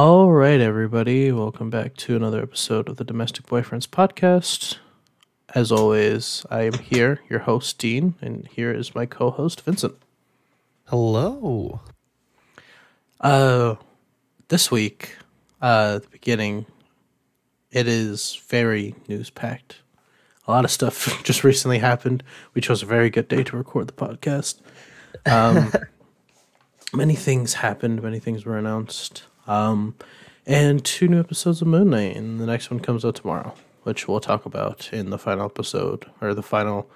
All right, everybody, welcome back to another episode of the Domestic Boyfriends podcast. As always, I am here, your host Dean, and here is my co-host Vincent. Hello. Uh, this week, uh, at the beginning, it is very news packed. A lot of stuff just recently happened. We chose a very good day to record the podcast. Um, many things happened. Many things were announced. Um, and two new episodes of Moon Knight, and the next one comes out tomorrow, which we'll talk about in the final episode or the final.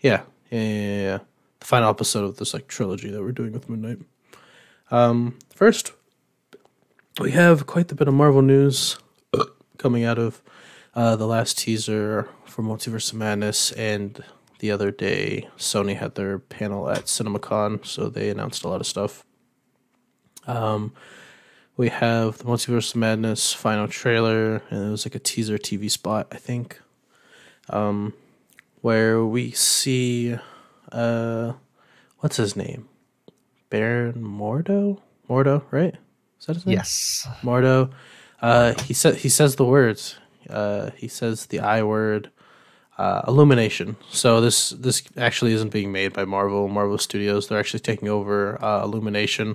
Yeah, yeah, yeah, yeah. The final episode of this like trilogy that we're doing with Moon Knight. Um, first, we have quite a bit of Marvel news coming out of uh, the last teaser for Multiverse of Madness, and the other day Sony had their panel at CinemaCon, so they announced a lot of stuff. Um, we have the Multiverse Madness final trailer, and it was like a teaser TV spot, I think, um, where we see, uh, what's his name? Baron Mordo? Mordo, right? Is that his name? Yes. Mordo. Uh, he said he says the words. Uh, he says the I word. Uh, Illumination. So this this actually isn't being made by Marvel Marvel Studios. They're actually taking over uh, Illumination.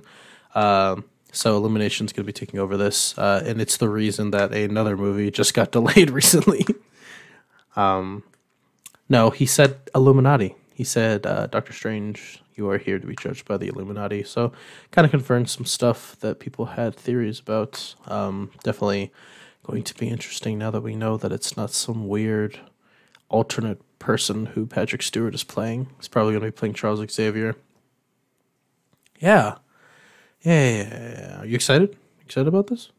Um, so Illumination's going to be taking over this, uh, and it's the reason that another movie just got delayed recently. um, no, he said Illuminati. He said uh, Doctor Strange, you are here to be judged by the Illuminati. So kind of confirmed some stuff that people had theories about. Um, definitely going to be interesting now that we know that it's not some weird alternate person who Patrick Stewart is playing. He's probably going to be playing Charles Xavier. Yeah. Yeah, yeah, yeah, yeah. Are you excited? Excited about this?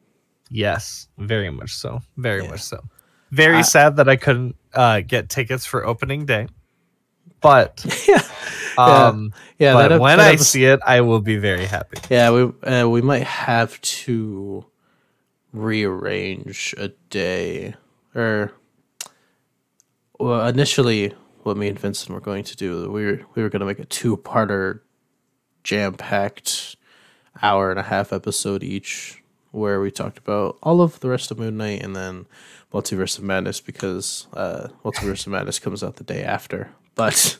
Yes, very much so. Very Yeah. much so. Very I- sad that I couldn't uh, get tickets for opening day. But yeah. um Yeah, but ep- when I episode- see it, I will be very happy. Yeah, we uh, we might have to rearrange a day or well initially what me and Vincent were going to do we were we were going to make a two-parter jam-packed hour and a half episode each where we talked about all of the rest of Moon Knight and then Multiverse of Madness because uh Multiverse of Madness comes out the day after. But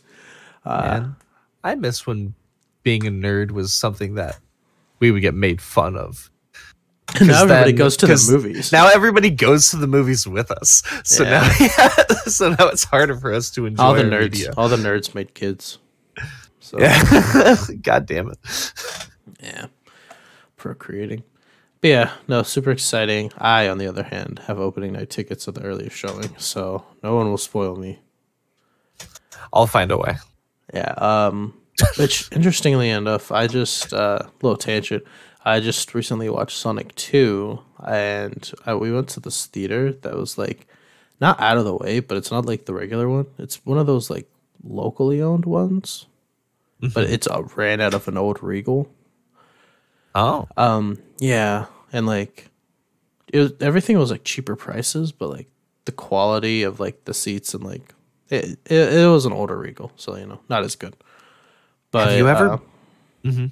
uh Man, I miss when being a nerd was something that we would get made fun of. now everybody then- goes to the movies. Now everybody goes to the movies with us. So now so now it's harder for us to enjoy all the nerds media. all the nerds made kids. So Yeah. God damn it. Yeah. Procreating. But yeah, no, super exciting. I, on the other hand, have opening night tickets at the earliest showing, so no one will spoil me. I'll find a way. Yeah. Um which interestingly enough, I just uh little tangent. I just recently watched Sonic 2 and uh, we went to this theater that was like not out of the way, but it's not like the regular one. It's one of those like locally owned ones, but it's uh, ran out of an old Regal. Oh. Um, yeah, and like it was, everything was like cheaper prices, but like the quality of like the seats and like it it, it was an older Regal, so you know not as good. But you ever- Uh, Mhm.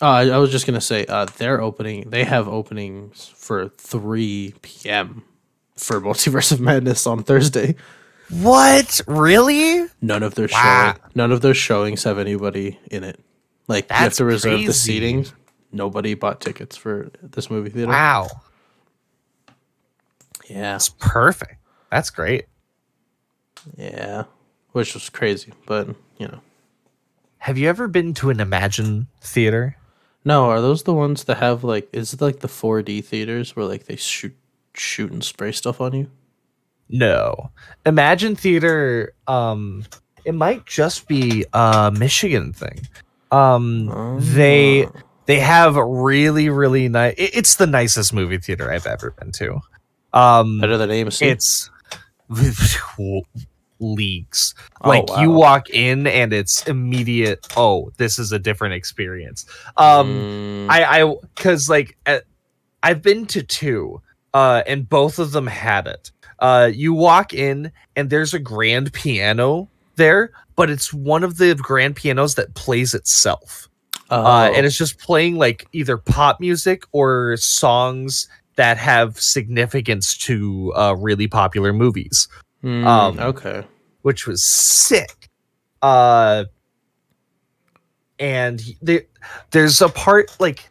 oh, I, I was just gonna say uh, they're opening. They have openings for three p.m. for Multiverse of Madness on Thursday. What? Really? None of their Wow. showing, none of their showings have anybody in it. Like you have to reserve the seating. Nobody bought tickets for this movie theater. Wow. Yeah. That's perfect. That's great. Yeah, which was crazy, but you know. Have you ever been to an Emagine theater? No, are those the ones that have like? Is it like the 4D theaters where like they shoot, shoot and spray stuff on you? No. Emagine theater um it might just be a Michigan thing. Um they Oh. they have really really nice it's the nicest movie theater I've ever been to. Um better than AMC. it's leagues Oh, like you walk in and it's immediate oh this is a different experience um Mm, i i because like at, i've been to two uh and both of them had it uh you walk in and there's a grand piano there but it's one of the grand pianos that plays itself Oh, uh, and it's just playing like either pop music or songs that have significance to uh, really popular movies, mm, um, okay. which was sick. Uh, and he- there, there's a part like,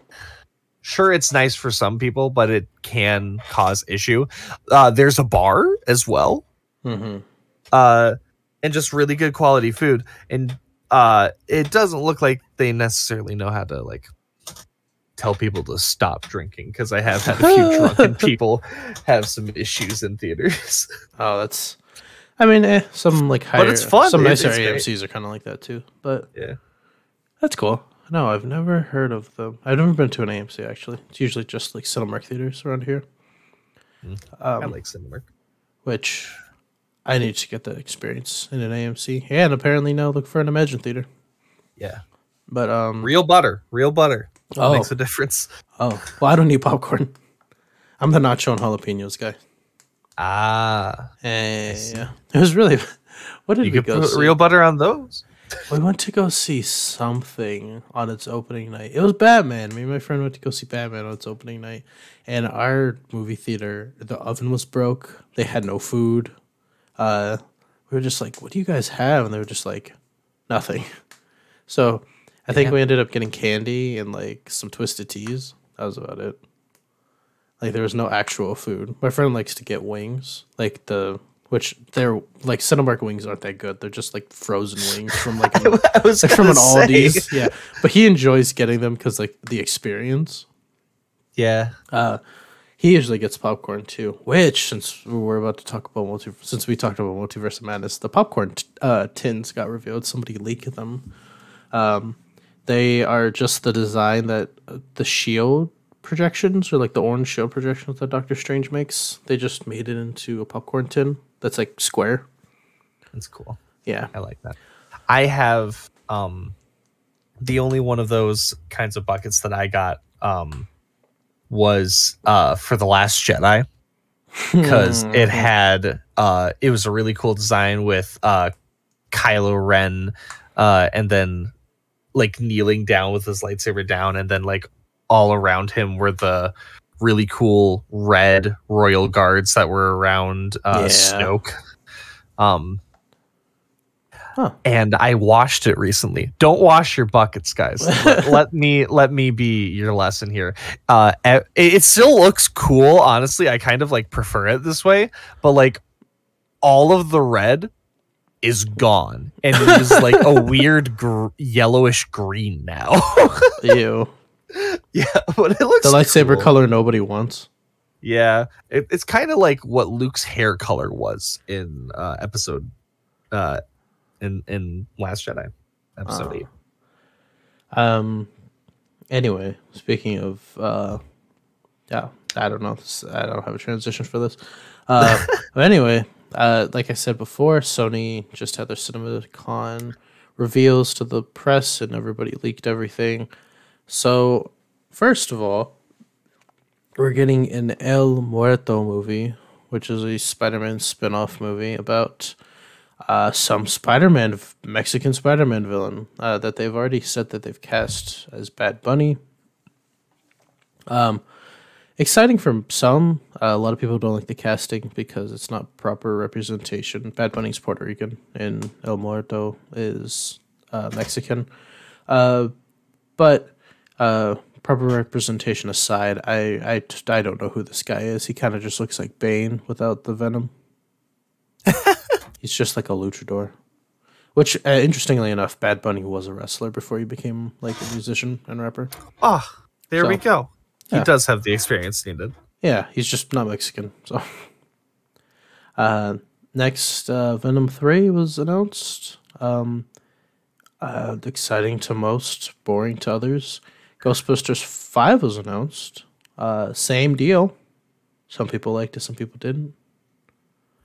sure, it's nice for some people, but it can cause issue. Uh, there's a bar as well, hmm uh, and just really good quality food. And uh, it doesn't look like they necessarily know how to like tell people to stop drinking because I have had a few drunken people have some issues in theaters. Oh, that's. I mean, eh, some like higher, but it's fun. Some It- nicer it's. AMC's are kind of like that too. But yeah, that's cool. No, I've never heard of them. I've never been to an AMC actually. It's usually just like Cinemark theaters around here. Mm. Um, I like Cinemark. which I need to get that experience in an AMC, and apparently now look for an Emagine theater. Yeah, But um, real butter, real butter Oh. makes a difference. oh, well, I don't need popcorn. I'm the nacho and jalapenos guy. Ah, Eh, yeah, it was really. What did you we could go put see? real butter on those. We went to go see something on its opening night. It was Batman. Me and my friend went to go see Batman on its opening night. And our movie theater, the oven was broke. They had no food. Uh, we were just like, what do you guys have? And they were just like, nothing. So I think Yeah. we ended up getting candy and like some twisted teas. That was about it. Like there was no actual food. My friend likes to get wings, like the which they're like Cinemark wings aren't that good. They're just like frozen wings from like an, I was like from an say. Aldi's. Yeah, but he enjoys getting them because like the experience. Yeah, Uh, he usually gets popcorn too. Which, since we're about to talk about multi, since we talked about multiverse of madness, the popcorn t- uh, tins got revealed. Somebody leaked them. Um, they are just the design that uh, the shield projections or like the orange shield projections that Doctor Strange makes. They just made it into a popcorn tin that's like square. that's cool. Yeah. I like that. I have um the only one of those kinds of buckets that I got um was uh for the last Jedi because it had uh it was a really cool design with uh Kylo Ren uh and then like kneeling down with his lightsaber down and then like all around him were the really cool red royal guards that were around uh Yeah. Snoke. Um Huh. and I washed it recently. Don't wash your buckets, guys. let, let me let me be your lesson here. Uh, it, it still looks cool, honestly. I kind of like prefer it this way, but like all of the red is gone, and it is like a weird gr- yellowish green now. Ew. yeah, but it looks The lightsaber cool. color nobody wants. Yeah, it, it's kind of like what Luke's hair color was in uh, episode, uh, in in Last Jedi, episode Oh. eight. Um. Anyway, speaking of, uh, yeah, I don't know. This, I don't have a transition for this. Uh, but anyway, uh, like I said before, Sony just had their CinemaCon reveals to the press, and everybody leaked everything. So, first of all, we're getting an El Muerto movie, which is a Spider-Man spin-off movie about uh, some Spider-Man, Mexican Spider-Man villain uh, that they've already said that they've cast as Bad Bunny. Um, exciting for some. Uh, a lot of people don't like the casting because it's not proper representation. Bad Bunny's Puerto Rican and El Muerto is uh, Mexican. Uh, but uh, proper representation aside, I, don't know who this guy is. He kind of just looks like Bane without the venom. He's just like a luchador. Which, uh, interestingly enough, Bad Bunny was a wrestler before he became like a musician and rapper. Oh, there we go. He yeah. does have the experience needed. Yeah, he's just not Mexican. So, uh, next, uh, Venom Three was announced. Um, uh, exciting to most, boring to others. Ghostbusters Five was announced. Uh, same deal. Some people liked it, some people didn't.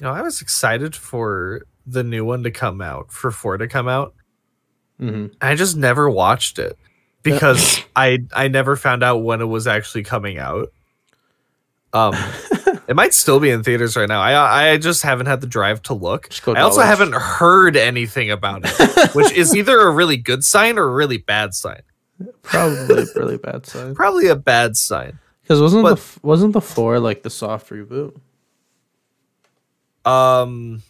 You know, I was excited for the new one to come out, for four to come out. hmm I just never watched it because I I never found out when it was actually coming out. Um, it might still be in theaters right now. I I just haven't had the drive to look. I also Dulwich. haven't heard anything about it, which is either a really good sign or a really bad sign. Probably a really bad sign. Probably a bad sign. Because wasn't But- f- wasn't the four like the soft reboot? Um,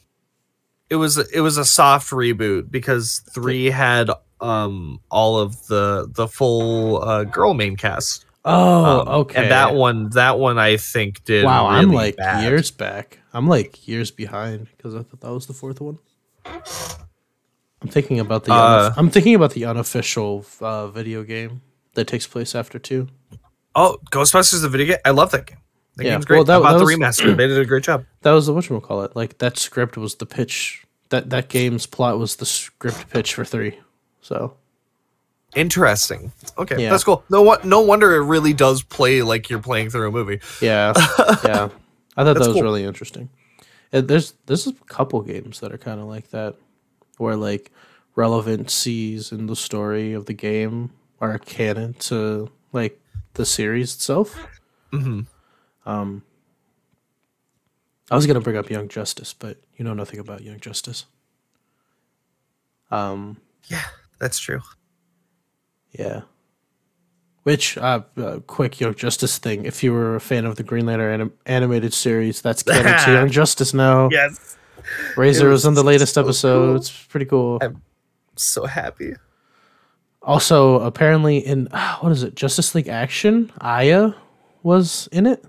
it was it was a soft reboot because three had um all of the the full uh, girl main cast. Oh, Um, okay. And that one that one I think did. Wow, I'm like bad. years back. I'm like years behind because I thought that was the fourth one. I'm thinking about the. Uh, I'm thinking about the unofficial uh, video game that takes place after two. Oh, Ghostbusters the video game. I love that game. That Yeah, game's great. well, that- bought that the was- remaster. they did a great job. That was the what call it. Like that script was the pitch. That that game's plot was the script pitch for three. So Interesting. Okay, Yeah. that's cool. No, what? No wonder it really does play like you're playing through a movie. yeah, yeah. I thought that was cool. really interesting. And there's there's a couple games that are kind of like that, where like relevancies in the story of the game are canon to like the series itself. hmm Um, I was gonna bring up Young Justice, but you know nothing about Young Justice. Um, Yeah, that's true. yeah. Which, uh, uh, quick Young Justice thing. If you were a fan of the Green Lantern anim- animated series, that's canon to Young Justice now. Yes, Razer It was in the latest so episode. cool. It's pretty cool. I'm so happy. Also, apparently in what is it? Justice League Action, Aya was in it.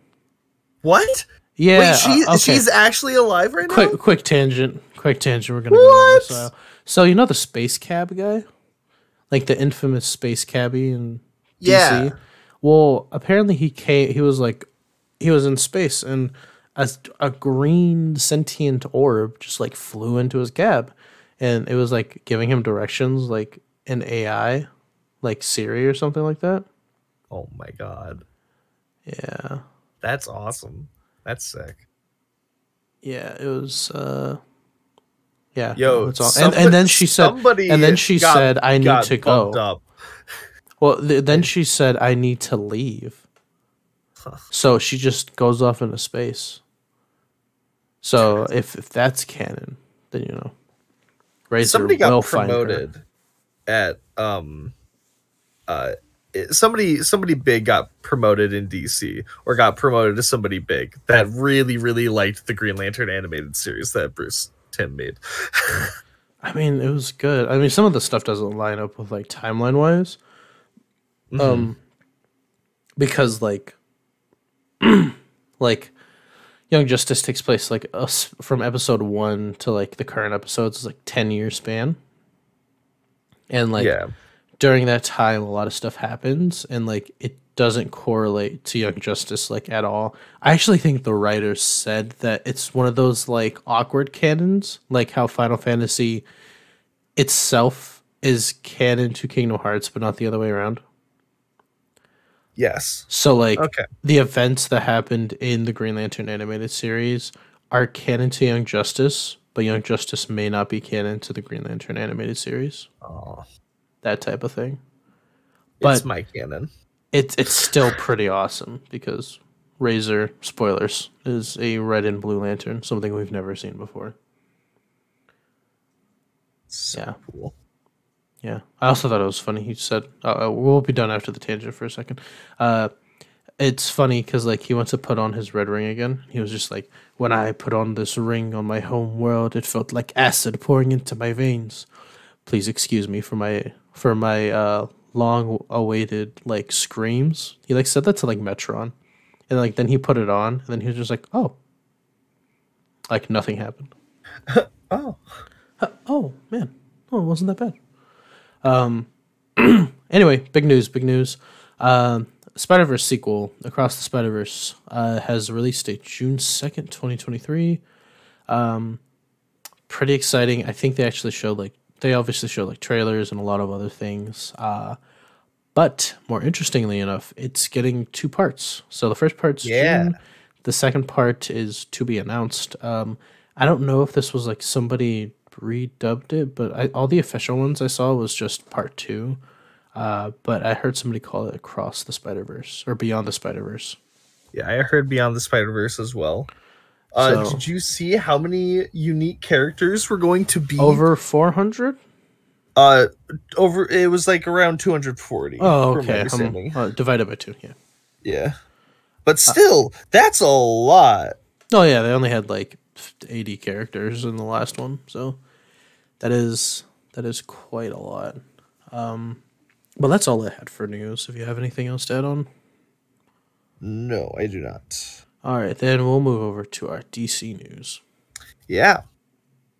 What? Yeah, Wait, she uh, okay. she's actually alive right now. quick quick tangent quick tangent we're gonna go down this What? so you know the space cab guy like the infamous space cabbie in Yeah. dc well apparently he came he was like he was in space and a, a green sentient orb just like flew into his cab and it was like giving him directions like an ai like siri or something like that Oh my god, yeah that's awesome. That's sick. yeah it was uh yeah Yo, it's all, and, somebody- and then she said and then she got- said i need to go Up. Well, th- then she said, "I need to leave." Huh. So she just goes off into space. So if if that's canon, then you know, Razer somebody will got find her. promoted at um uh somebody somebody big got promoted in DC or got promoted to somebody big that really really liked the Green Lantern animated series that Bruce Timm made. I mean, it was good. I mean, some of the stuff doesn't line up with like timeline wise, Mm-hmm. um, because like, like, Young Justice takes place like us from episode one to like the current episodes is like ten year span, and like yeah. During that time a lot of stuff happens and like it doesn't correlate to young justice like at all i actually think the writers said that it's one of those like awkward canons like how final fantasy itself is canon to kingdom hearts but not the other way around Yes. so like Okay. the events that happened in the green lantern animated series are canon to young justice but young justice may not be canon to the green lantern animated series Oh, that type of thing it's But- my canon. it's it's still pretty awesome because Razer spoilers is a red and blue lantern, something we've never seen before. So Yeah. cool. Yeah, I also thought it was funny. He said, uh, uh, "We'll be done after the tangent for a second. Uh, it's funny because like he wants to put on his red ring again. He was just like, "When I put on this ring on my home world, it felt like acid pouring into my veins. Please excuse me for my for my uh, long awaited like screams." He like said that to like Metron, and like then he put it on, and then he was just like, "Oh." Like nothing happened. Oh, Uh, oh man, oh, it wasn't that bad. Um, anyway, big news, big news. Um, Spider Verse sequel, Across the Spider Verse, uh, has released a date June second, twenty twenty three. Um, pretty exciting. I think they actually showed like they obviously show like trailers and a lot of other things. Uh, but more interestingly enough, it's getting two parts. So the first part's Yeah. June. The second part is to be announced. Um, I don't know if this was like somebody redubbed it, but I, all the official ones I saw was just part two. Uh, but I heard somebody call it Across the Spider Verse or Beyond the Spider Verse. yeah. I heard Beyond the Spider Verse as well. Uh, So- did you see how many unique characters were going to be? Over 400? Uh, over it was like around 240. Oh, okay. Um, uh, divided by two. Yeah. yeah, but still, that's a lot. Oh yeah, they only had like 80 characters in the last one, so that is that is quite a lot. Um, but that's all I had for news. If you have anything else to add on, No, I do not. All right, then we'll move over to our DC news. Yeah.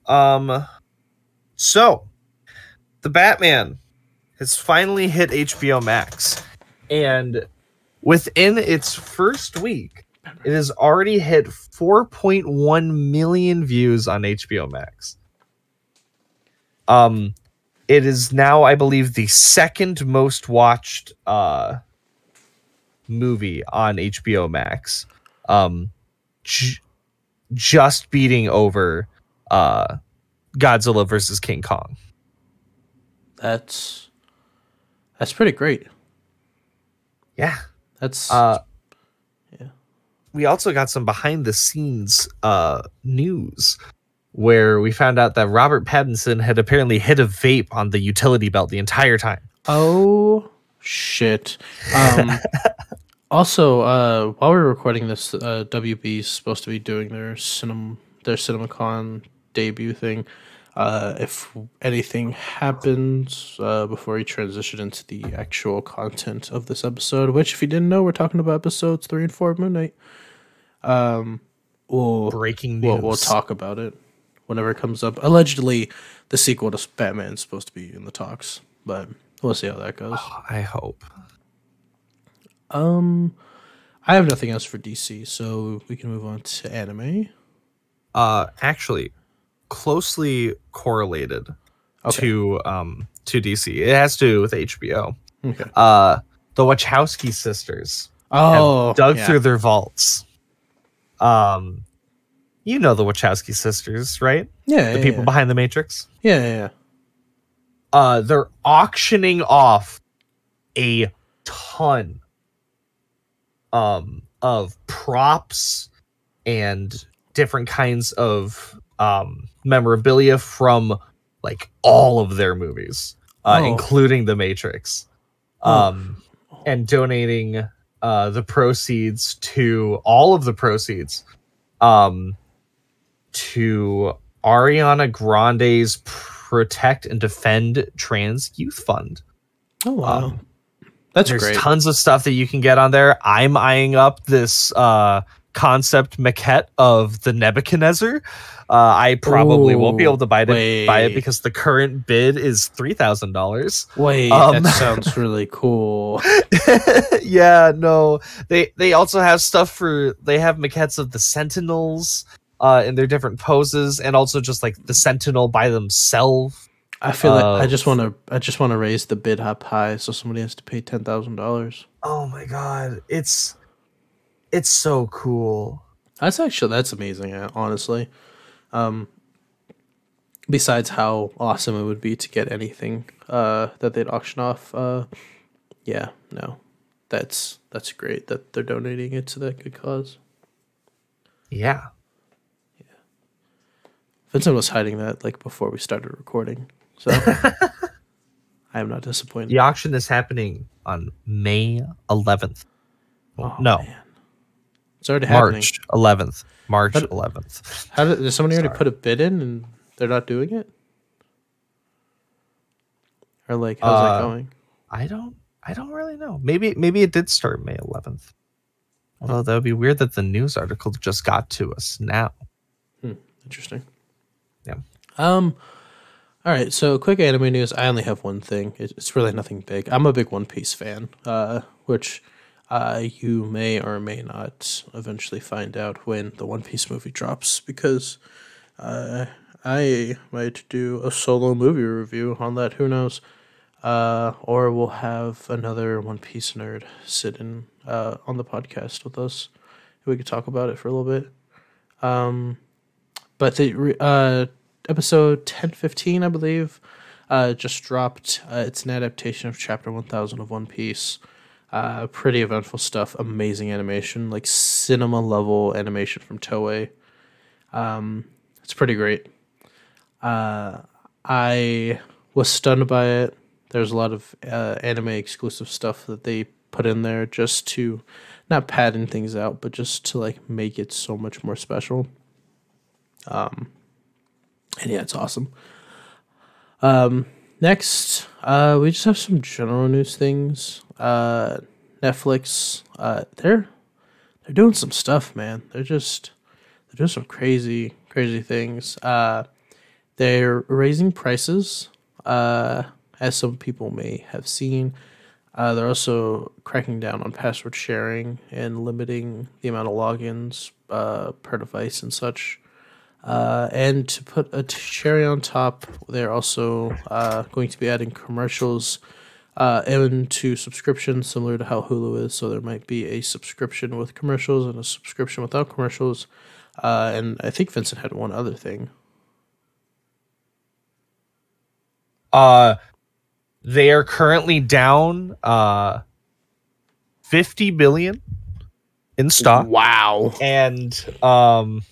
Um. So, the Batman has finally hit HBO Max, and within its first week, it has already hit 4.1 million views on HBO Max. Um, it is now, I believe, the second most watched uh movie on HBO Max. Um, j- just beating over uh Godzilla versus King Kong. That's that's pretty great. Yeah. That's Uh Yeah. We also got some behind the scenes uh news where we found out that Robert Pattinson had apparently hit a vape on the utility belt the entire time. Oh shit. Um also, uh while we're recording this, uh WB is supposed to be doing their cinema their CinemaCon debut thing. Uh if anything happens uh before we transition into the actual content of this episode, which if you didn't know, we're talking about episodes three and four of Moon Knight. Um we'll Breaking news. we'll, we'll talk about it whenever it comes up. Allegedly, the sequel to Batman is supposed to be in the talks, but we'll see how that goes. I hope. Um, I have nothing else for DC, so we can move on to anime. Uh actually closely correlated Okay. to um to DC. It has to do with HBO. Okay. Uh the Wachowski sisters Oh, dug yeah. through their vaults. Um, you know the Wachowski sisters, right? yeah, The yeah, people yeah. behind the Matrix. Yeah, yeah, yeah. Uh, they're auctioning off a ton um of props and different kinds of um memorabilia from like all of their movies, uh, Oh. including the Matrix. Oh. Um, and donating uh, the proceeds to all of the proceeds um, to Ariana Grande's Protect and Defend Trans Youth Fund. Oh wow, Um, that's There's great. tons of stuff that you can get on there. I'm eyeing up this uh, concept maquette of the Nebuchadnezzar. Uh, I probably won't be able to buy it, buy it because the current bid is three thousand dollars. Wait, um, that sounds really cool. yeah, no. They they also have stuff for they have maquettes of the Sentinels uh in their different poses and also just like the Sentinel by themselves. I feel like I just want to. I just want to raise the bid up high, so somebody has to pay ten thousand dollars. Oh my god. It's it's so cool. That's actually that's amazing. Honestly, um, besides how awesome it would be to get anything uh, that they'd auction off, uh, yeah, no, that's that's great that they're donating it to that good cause. Yeah. Vincent was hiding that like before we started recording, so I am not disappointed. The auction is happening on May 11th. Oh, no, man. it's already happening. March 11th. March But- 11th. How did, did somebody already put a bid in and they're not doing it? Or like, how's Uh, that going? I don't I don't really know. Maybe maybe it did start May 11th. Although that would be weird that the news article just got to us now. Interesting. Yeah. Um. All right. So, quick anime news. I only have one thing. It's really nothing big. I'm a big One Piece fan, uh, which uh, you may or may not eventually find out when the One Piece movie drops, because uh, I might do a solo movie review on that. Who knows? Uh, or we'll have another One Piece nerd sit in uh, on the podcast with us. We could talk about it for a little bit. Um, but the uh, episode 1015 i believe uh, just dropped uh, it's an adaptation of chapter 1000 of one piece uh, pretty eventful stuff amazing animation like cinema level animation from toei um, it's pretty great uh, i was stunned by it. There's a lot of uh, anime exclusive stuff that they put in there just to not padding things out, but just to like make it so much more special. Um, and yeah, it's awesome. Um, next, uh, we just have some general news things. Uh, Netflix, uh, they're they're doing some stuff, man. They're just they're doing some crazy crazy things. Uh, they're raising prices, uh, as some people may have seen. Uh, they're also cracking down on password sharing and limiting the amount of logins uh, per device and such. Uh, and to put a cherry on top, they're also uh, going to be adding commercials uh, into subscriptions, similar to how Hulu is. So there might be a subscription with commercials and a subscription without commercials. Uh, and I think Vincent had one other thing. Uh, they are currently down uh 50 billion in stock Wow. and um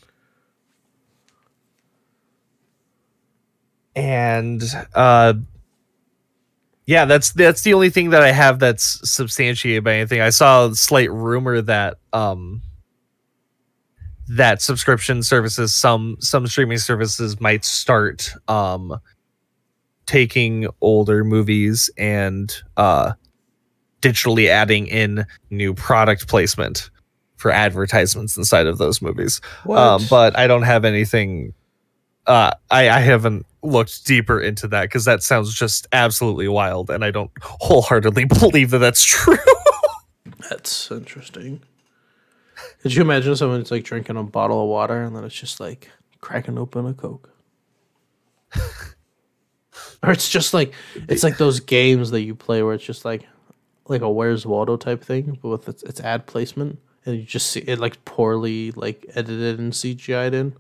and uh yeah that's that's the only thing that i have that's substantiated by anything i saw a slight rumor that um that subscription services some some streaming services might start um taking older movies and uh digitally adding in new product placement for advertisements inside of those movies um, but I don't have anything. Uh, I I haven't looked deeper into that because that sounds just absolutely wild, and I don't wholeheartedly believe that that's true. That's interesting. Could you imagine someone's like drinking a bottle of water and then it's just like cracking open a Coke? or it's just like it's like those games that you play where it's just like like a Where's Waldo type thing, but with its, its ad placement, and you just see it like poorly like edited and CGI'd in.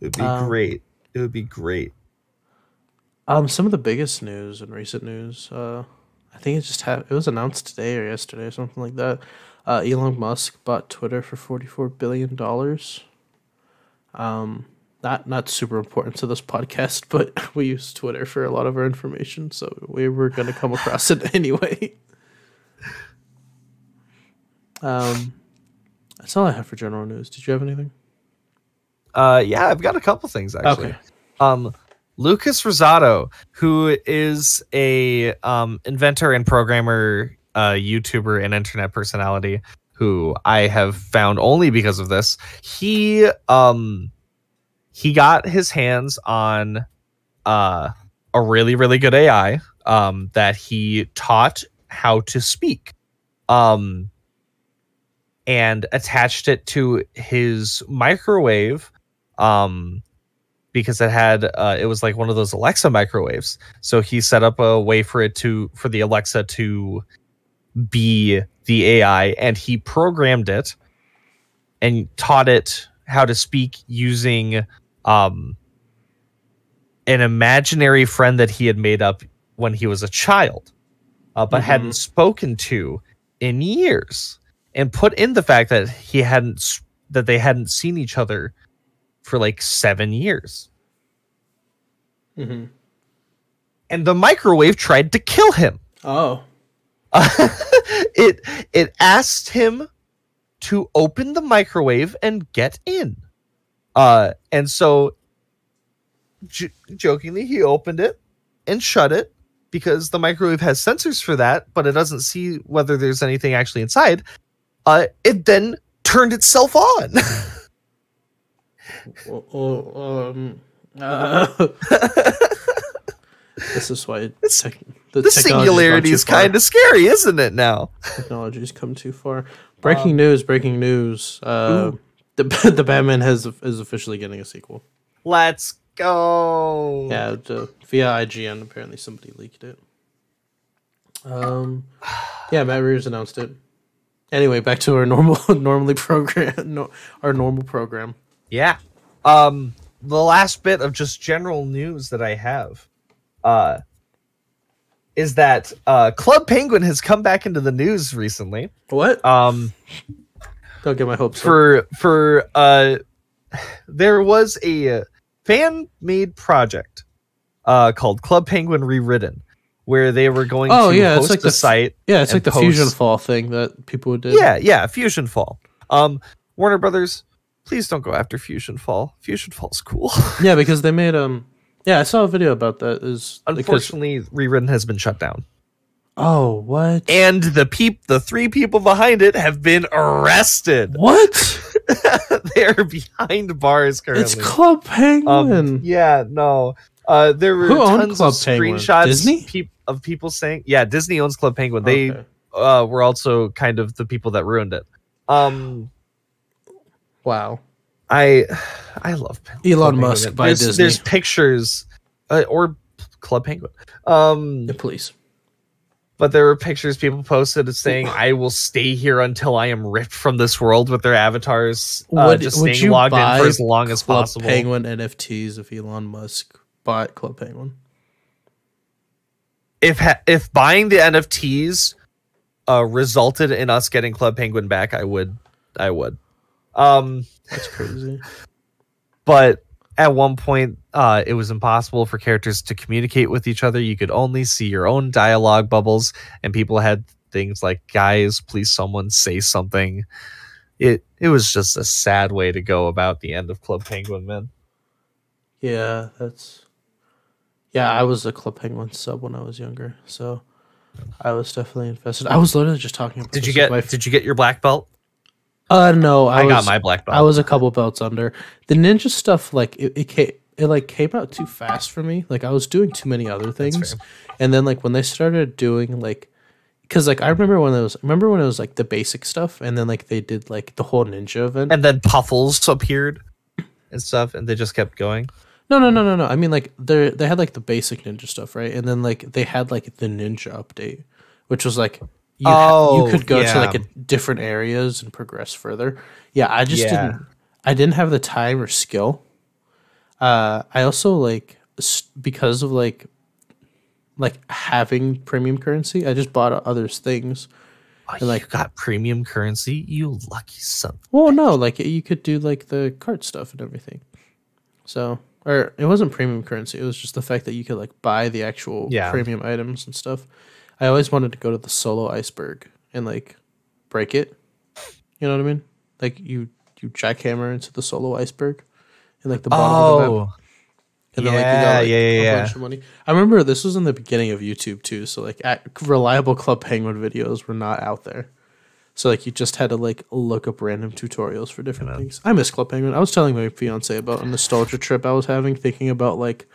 It'd be Um, great. It would be great. Um, some of the biggest news and recent news, uh, I think it just had it was announced today or yesterday or something like that. Uh, Elon Musk bought Twitter for forty four billion dollars. Um, not not super important to this podcast, but we use Twitter for a lot of our information, so we were gonna come across it anyway. Um, that's all I have for general news. Did you have anything? Uh, yeah, I've got a couple things actually. Okay. Um, Lucas Rizzotto, who is a um, inventor and programmer, uh, YouTuber, and internet personality, who I have found only because of this. He um, he got his hands on uh, a really really good AI um, that he taught how to speak. Um, and attached it to his microwave um because it had uh it was like one of those Alexa microwaves so he set up a way for it to for the Alexa to be the AI and he programmed it and taught it how to speak using um an imaginary friend that he had made up when he was a child uh, but Mhm. hadn't spoken to in years and put in the fact that he hadn't that they hadn't seen each other for like 7 years. Mm-hmm. and the microwave tried to kill him. Oh, it it asked him to open the microwave and get in. Uh and so j- jokingly he opened it and shut it because the microwave has sensors for that but it doesn't see whether there's anything actually inside. Uh it then turned itself on well, well, um, uh, this is why It's- tech, the singularity is kind of scary isn't it now technology's come too far. Breaking news! Breaking news! Uh, the the Batman has is officially getting a sequel. let's go Yeah, the, via IGN. Apparently, somebody leaked it. Um, yeah, Matt Reeves announced it. Anyway, back to our normal, normally program, no, our normal program. Yeah. Um the last bit of just general news that I have uh is that uh Club Penguin has come back into the news recently. What? Um Don't get my hopes up. for for uh there was a fan made project uh, called Club Penguin Rewritten, where they were going Oh, to yeah, it's host like a the site. Yeah, it's like the Fusion Fall thing that people did. Yeah, yeah, Fusion Fall. Um, Warner Brothers, please don't go after Fusion Fall. Fusion Fall's cool. yeah, because they made um. Yeah, I saw a video about that. Is because Unfortunately, Rewritten has been shut down, oh what and the peep, the three people behind it have been arrested. what they are behind bars currently. it's Club Penguin. Um, yeah, no. Uh, there were Who tons Club of Penguin? screenshots Disney? peop- of people saying, "Yeah, Disney owns Club Penguin." They Okay. uh, were also kind of the people that ruined it. Um, wow. I I love Pen- Elon Club Musk Penguin. by there's, Disney. There's pictures, uh, or Club Penguin. Um, Yeah, please. but there were pictures people posted of saying, "I will stay here until I am ripped from this world" with their avatars, uh, Would- just would staying you logged in buy for as long as Club possible. Penguin NFTs if Elon Musk bought Club Penguin. if ha- if buying the NFTs uh, resulted in us getting Club Penguin back, I would, I would. Um, That's crazy. but at one point, uh, it was impossible for characters to communicate with each other. You could only see your own dialogue bubbles, and people had things like, "Guys, please, someone say something." It it was just a sad way to go about the end of Club Penguin, man. yeah, that's. Yeah, I was a Club Penguin sub when I was younger, so I was definitely invested. I was literally just talking. About Did you get My Did you get your black belt? Uh, no, I, I, got my black belt. I was a couple belts under. The ninja stuff, like it, it came, it like came out too fast for me. Like I was doing too many other things, and then like when they started doing like, because like I remember when it was, remember when it was like the basic stuff, and then like they did like the whole ninja event. and then Puffles appeared and stuff, and they just kept going. No, no, no, no, no. I mean, like they they had like the basic ninja stuff, right? And then like they had like the ninja update, which was like you Oh, you could go to like a different areas and progress further. Yeah, I just Yeah. didn't. I didn't have the time or skill. Uh, I also like because of like like having premium currency. I just bought other things. Oh, And, like- you got premium currency, you lucky son. Well, no, like you could do like the cart stuff and everything. So, or it wasn't premium currency. It was just the fact that you could like buy the actual Yeah. premium items and stuff. I always wanted to go to the solo iceberg and like break it. You know what I mean? Like you you jackhammer into the solo iceberg in like the bottom of the map. Oh. And then, like, you Oh, Yeah, got, like, yeah, yeah, a bunch of money. I remember this was in the beginning of YouTube too. So like at, reliable Club Penguin videos were not out there. So like you just had to like look up random tutorials for different things. I miss Club Penguin. I was telling my fiance about a nostalgia trip I was having, thinking about like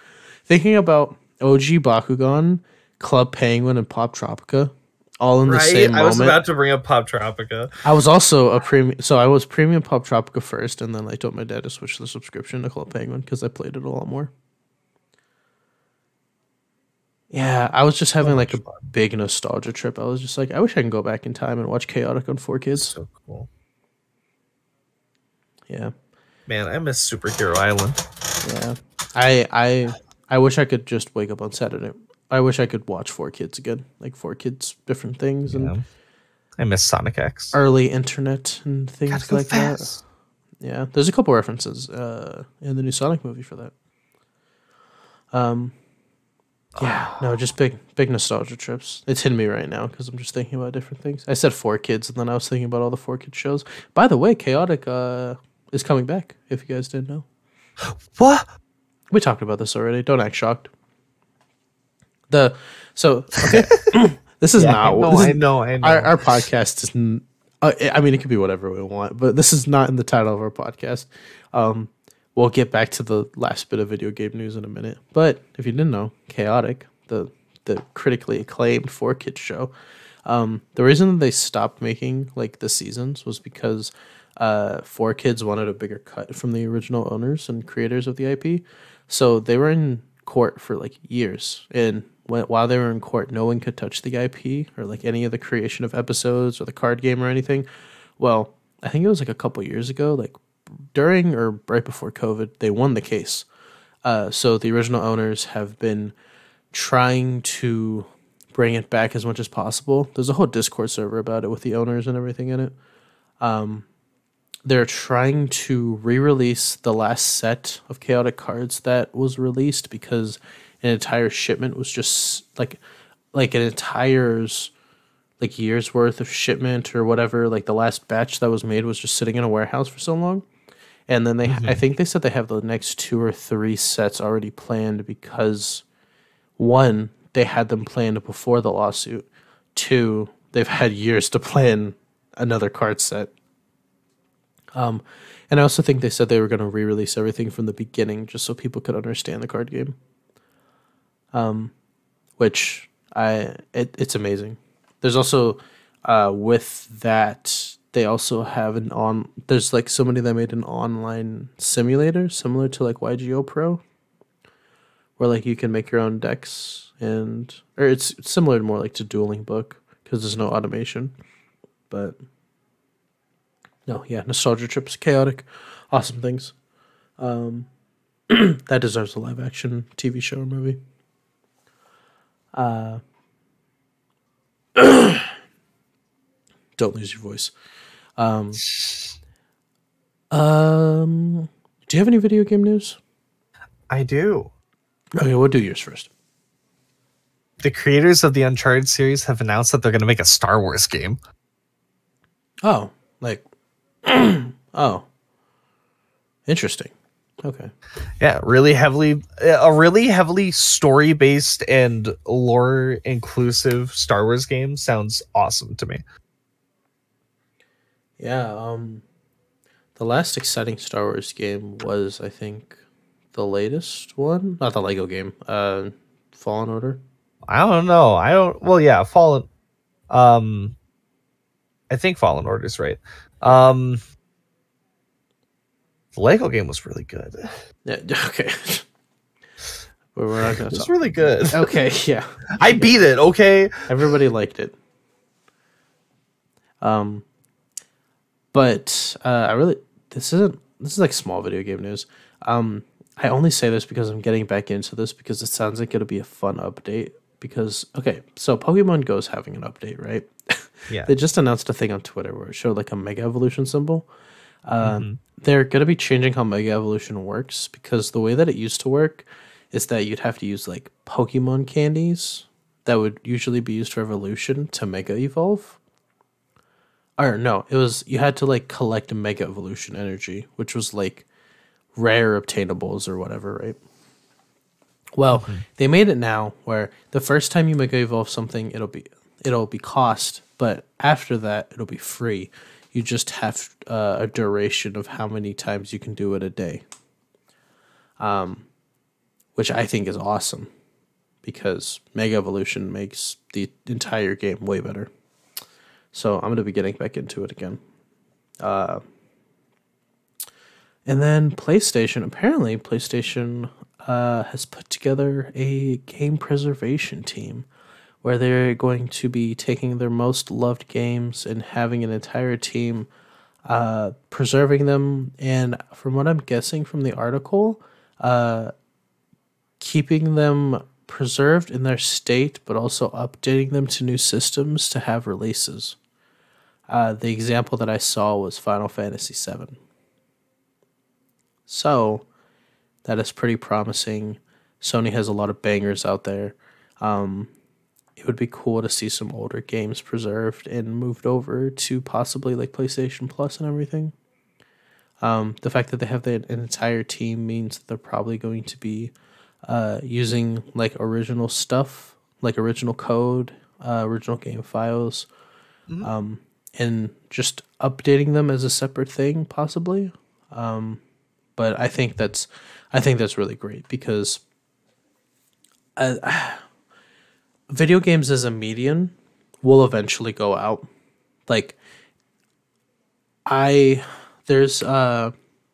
thinking about OG Bakugan, Club Penguin, and Poptropica, all in the same I moment. Was about to bring up Poptropica. I was also a premium, so I was premium Poptropica first, and then I told my dad to switch the subscription to Club Penguin because I played it a lot more. Yeah, I was just having like a big nostalgia trip. I was just like, I wish I can go back in time and watch Chaotic on Four Kids. So cool. Yeah, Man, I miss Superhero Island. yeah. I I I wish I could just wake up on Saturday. I wish I could watch Four Kids again, like Four Kids, different things, and I miss Sonic X. early internet and things like that. Yeah, there's a couple references uh, in the new Sonic movie for that. Um, yeah, no, just big, big nostalgia trips. It's hitting me right now because I'm just thinking about different things. I said four kids, and then I was thinking about all the four kids shows. By the way, Chaotic uh, is coming back. If you guys didn't know, What? we talked about this already. Don't act shocked. The so okay, this is I not is- I know, I know. our, our podcast is n- uh, i mean it could be whatever we want but this is not in the title of our podcast. Um we'll get back to the last bit of video game news in a minute but if you didn't know chaotic the the critically acclaimed four kids show um the reason they stopped making like the seasons was because uh four kids wanted a bigger cut from the original owners and creators of the ip so they were in court for like years and when, while they were in court no one could touch the ip or like any of the creation of episodes or the card game or anything. Well i think it was like a couple years ago like during or right before covid they won the case. Uh, so the original owners have been trying to bring it back as much as possible. There's a whole discord server about it with the owners and everything in it. Um, they're trying to re-release the last set of chaotic cards that was released because an entire shipment was just like like an entire's like years worth of shipment or whatever like the last batch that was made was just sitting in a warehouse for so long. And then they i think they said they have the next two or three sets already planned because one they had them planned before the lawsuit. Two they've had years to plan another card set. Um and i also think they said they were going to re-release everything from the beginning just so people could understand the card game um which i it, it's amazing. There's also uh with that they also have an on there's like somebody that made an online simulator similar to like YGO Pro where like you can make your own decks and or it's similar more like to dueling book because there's no automation but no yeah nostalgia trips chaotic. Awesome things. Um that deserves a live action tv show or movie uh don't lose your voice um um do you have any video game news I do. okay we'll do yours first The creators of the Uncharted series have announced that they're going to make a Star Wars game. Oh, like, oh, interesting. Okay. Yeah, really heavily, a really heavily story based and lore inclusive Star Wars game sounds awesome to me. Yeah. Um, the last exciting Star Wars game was, I think, the latest one, not the Lego game. Uh, Fallen Order. I don't know. I don't. Well, yeah, Fallen. Um, I think Fallen Order is right. Um, the Lego game was really good. Yeah. Okay. but we're not gonna It was talk. really good. Okay. Yeah. I beat it. Okay. Everybody liked it. Um, but uh, I really this isn't this is like small video game news. Um, I only say this because I'm getting back into this because it sounds like it'll be a fun update. Because okay, so Pokemon Go's having an update, right? Yeah. they just announced a thing on Twitter where it showed like a Mega Evolution symbol. Uh, Mhm. They're gonna be changing how Mega Evolution works because the way that it used to work is that you'd have to use like Pokemon candies that would usually be used for evolution to mega evolve. Or no, it was you had to like collect mega evolution energy, which was like rare obtainables or whatever, right? Well, they made it now where the first time you mega evolve something, it'll be it'll be cost, but after that, it'll be free. You just have uh, a duration of how many times you can do it a day. Um, which I think is awesome because Mega Evolution makes the entire game way better. So I'm going to be getting back into it again. Uh, and then PlayStation, apparently, PlayStation uh, has put together a game preservation team where they're going to be taking their most loved games and having an entire team uh, preserving them. And from what I'm guessing from the article, uh, keeping them preserved in their state, but also updating them to new systems to have releases. Uh, the example that I saw was Final Fantasy VII. So, that is pretty promising. Sony has a lot of bangers out there. Um, it would be cool to see some older games preserved and moved over to possibly like PlayStation Plus and everything. Um, the fact that they have the, an entire team means that they're probably going to be uh, using like original stuff, like original code, uh, original game files, um, and just updating them as a separate thing, possibly. Um, but I think that's, I think that's really great because, uh, video games as a medium will eventually go out. Like, I there's uh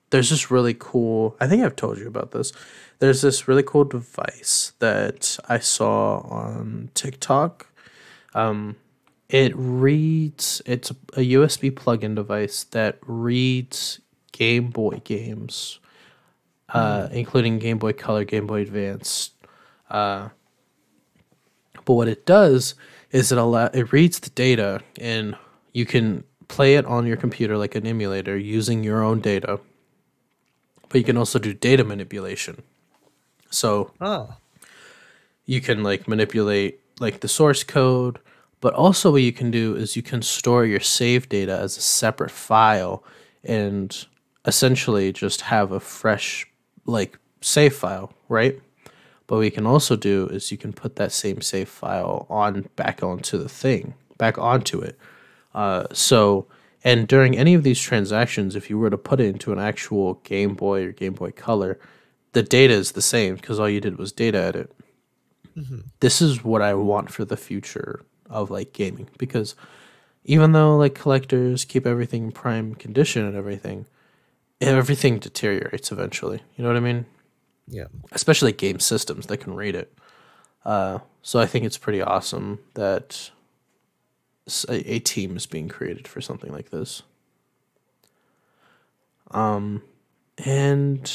there's this really cool I think I've told you about this. There's this really cool device that I saw on TikTok. Um it reads it's a USB plug-in device that reads Game Boy games. Uh, including Game Boy Color, Game Boy Advance. Uh, but what it does is it allow it reads the data and you can play it on your computer like an emulator using your own data. But you can also do data manipulation. So Oh. you can like manipulate like the source code, but also what you can do is you can store your save data as a separate file and essentially just have a fresh like save file, right? But what you can also do is you can put that same save file on back onto the thing, back onto it. Uh, so, and during any of these transactions, if you were to put it into an actual Game Boy or Game Boy Color, the data is the same because all you did was data edit. This is what I want for the future of like gaming because even though like collectors keep everything in prime condition and everything, everything deteriorates eventually. You know what I mean? Yeah. especially game systems that can read it. Uh, so I think it's pretty awesome that a team is being created for something like this. Um, and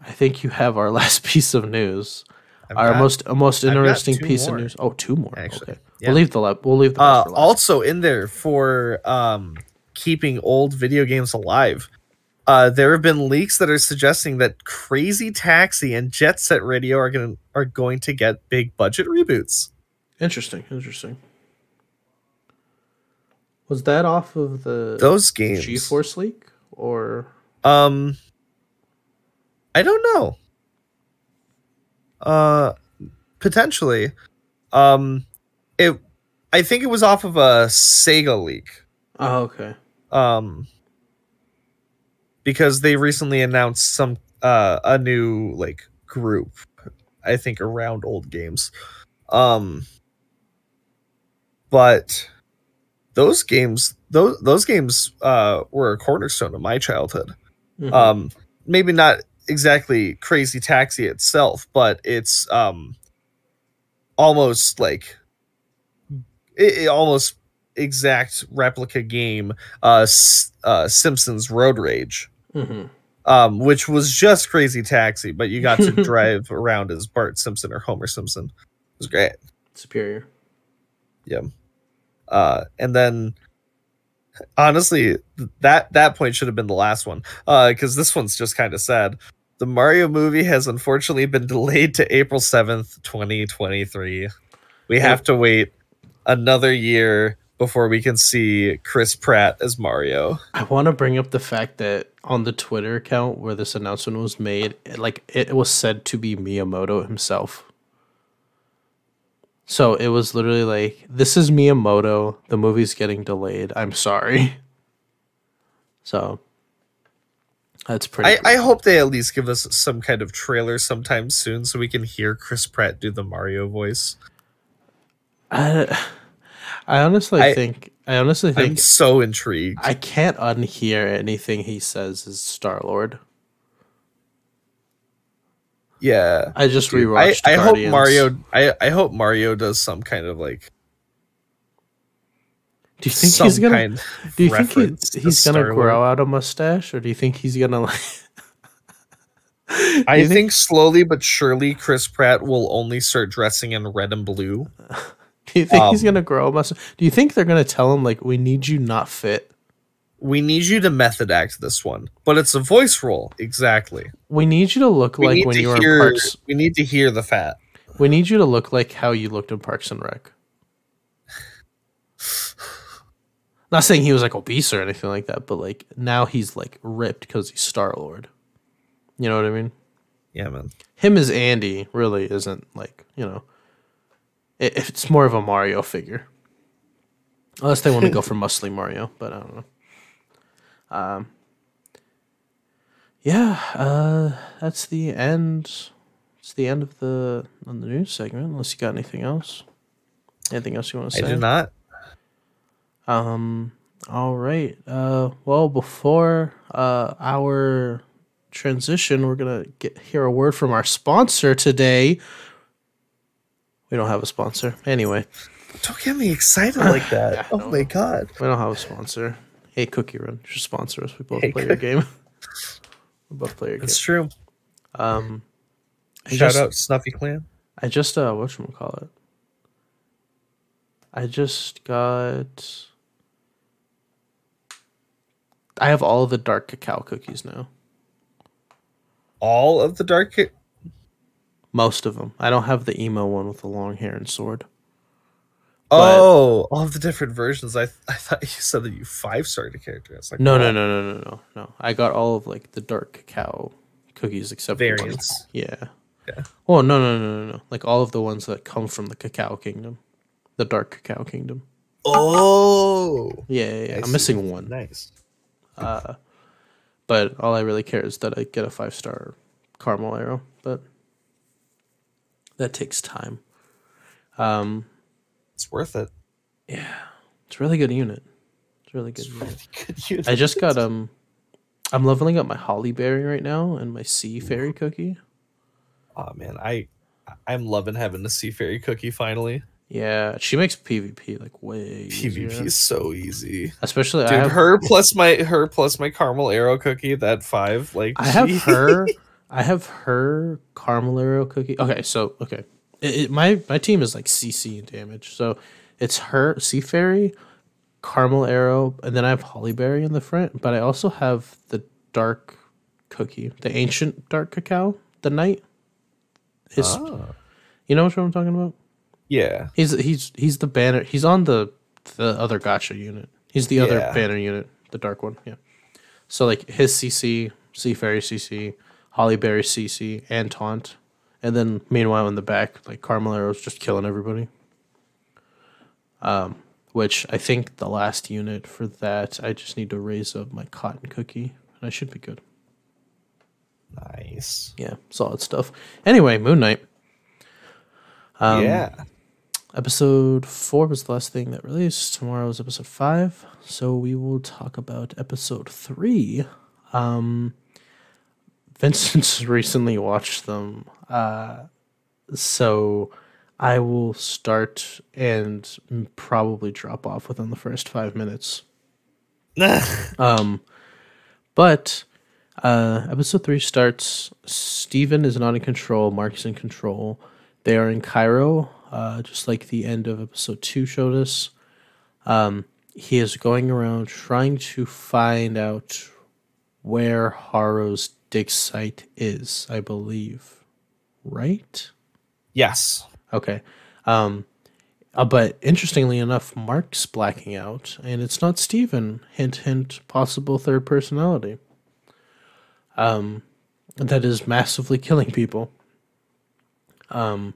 I think you have our last piece of news. I've our got- most most interesting piece more, of news. Oh, two more. actually. Okay, Yeah. we'll leave the la- we'll leave the uh, also in there for um, keeping old video games alive. Uh, there have been leaks that are suggesting that Crazy Taxi and Jet Set Radio are going are going to get big budget reboots. Interesting, interesting. Was that off of the Those games, GeForce leak or Um, I don't know. Uh, potentially. Um, it. I think it was off of a Sega leak. Oh, okay. Um, because they recently announced some uh a new like group. I think around old games. Um, but those games those those games uh were a cornerstone of my childhood Mhm. um maybe not exactly crazy taxi itself but it's um almost like it, it almost exact replica game uh, S- uh simpsons road rage Mhm. um which was just crazy taxi but you got to drive around as bart simpson or homer simpson. It was great. Superior. uh and then honestly that that point should have been the last one. Uh because this one's just kind of sad. The mario movie has unfortunately been delayed to april 7th 2023 we have to wait another year before we can see chris pratt as mario I want to bring up the fact that on the Twitter account where this announcement was made, it, like it was said to be Miyamoto himself. So it was literally like, "This is Miyamoto. The movie's getting delayed. I'm sorry." So that's pretty. I, I hope they at least give us some kind of trailer sometime soon so we can hear chris pratt do the mario voice I, I honestly I- think. I honestly think i'm so intrigued I can't unhear anything he says as Star Lord. yeah I just Dude, rewatched. I, I hope Mario. I, I hope Mario does some kind of like Do you think some he's gonna? kind. of Do you think he, he's gonna Star-Lord. grow out a mustache, or do you think he's gonna like? I think, think- slowly but surely, Chris Pratt will only start dressing in red and blue. Do you think he's Um, gonna grow a mustache? Do you think they're gonna tell him like, "We need you not fit. We need you to method act this one, but it's a voice role exactly. We need you to look We like when you were in Parks. We need to hear the fat. We need you to look like how you looked in Parks and Rec." Not saying he was like obese or anything like that, but like now he's like ripped because he's Star Lord. You know what I mean? Yeah, man. him as Andy really isn't like you know. It, it's more of a Mario figure, unless they want to go for muscly Mario. But I don't know. Um. Yeah, uh, that's the end. It's the end of the on the news segment. Unless you got anything else. Anything else you want to say? I do not. Um. All right. Uh. Well, before uh our transition, we're gonna get hear a word from our sponsor today. We don't have a sponsor. Anyway, Don't get me excited like that. Yeah, oh no. my god. we don't have a sponsor. Hey, Cookie Run, you should sponsor us. We both Hey, play your game. we both play your game. That's true. Um. I Shout just, out Snuffy Clan. I just uh, what call it? I just got I have all of the dark cacao cookies now. All of the dark. Ca- Most of them. I don't have the emo one with the long hair and sword. oh, all of the different versions. I I thought you said that you five starred a character. It's like No, wow. no, no, no, no, no, no. I got all of like the dark cacao cookies except variants. Yeah. Yeah. Oh no no no no no! Like all of the ones that come from the cacao kingdom, the dark cacao kingdom. Oh, Yeah, yeah, yeah. I'm missing one. nice. Uh, but all I really care is that I get a five star caramel arrow. But that takes time. Um, It's worth it. yeah, it's a really good unit. It's a really good. Unit. Really good unit. I just got um, I'm leveling up my holly berry right now and my sea fairy cookie. Oh man, I I'm loving having the sea fairy cookie finally. Yeah, she makes PvP like way PvP easier. is so easy. Especially Dude, I have her plus my her plus my caramel arrow cookie that five like I have her. I have her caramel arrow cookie. Okay, so okay, it, it- my my team is like CC in damage. So it's her Sea Fairy, caramel arrow, and then I have Hollyberry in the front. But I also have the dark cookie, the ancient dark cacao, the knight. His, Ah, you know what I'm talking about? yeah. He's he's he's the banner. He's on the the other gacha unit. He's the other Yeah. banner unit, the dark one. Yeah. So like his CC, Sea Fairy CC, Hollyberry CC, and Taunt, and then meanwhile in the back, like caramel arrow's just killing everybody. Um, which I think the last unit for that, I just need to raise up my cotton cookie, and I should be good. Nice. Yeah, solid stuff. Anyway, Moon Knight. Um, yeah. Episode four was the last thing that released. Tomorrow is episode five, so we will talk about episode three. Um, Vincent's recently watched them, uh, so I will start and probably drop off within the first five minutes. Um, but uh, episode three starts. Steven is not in control. Mark is in control. They are in Cairo, uh, just like the end of episode two showed us. Um, he is going around trying to find out where Haro's dig site is, I believe. Right? yes. Okay. Um, uh, but interestingly enough, Mark's blacking out, and it's not Steven. Hint, hint, possible third personality. Um, that is massively killing people. Um,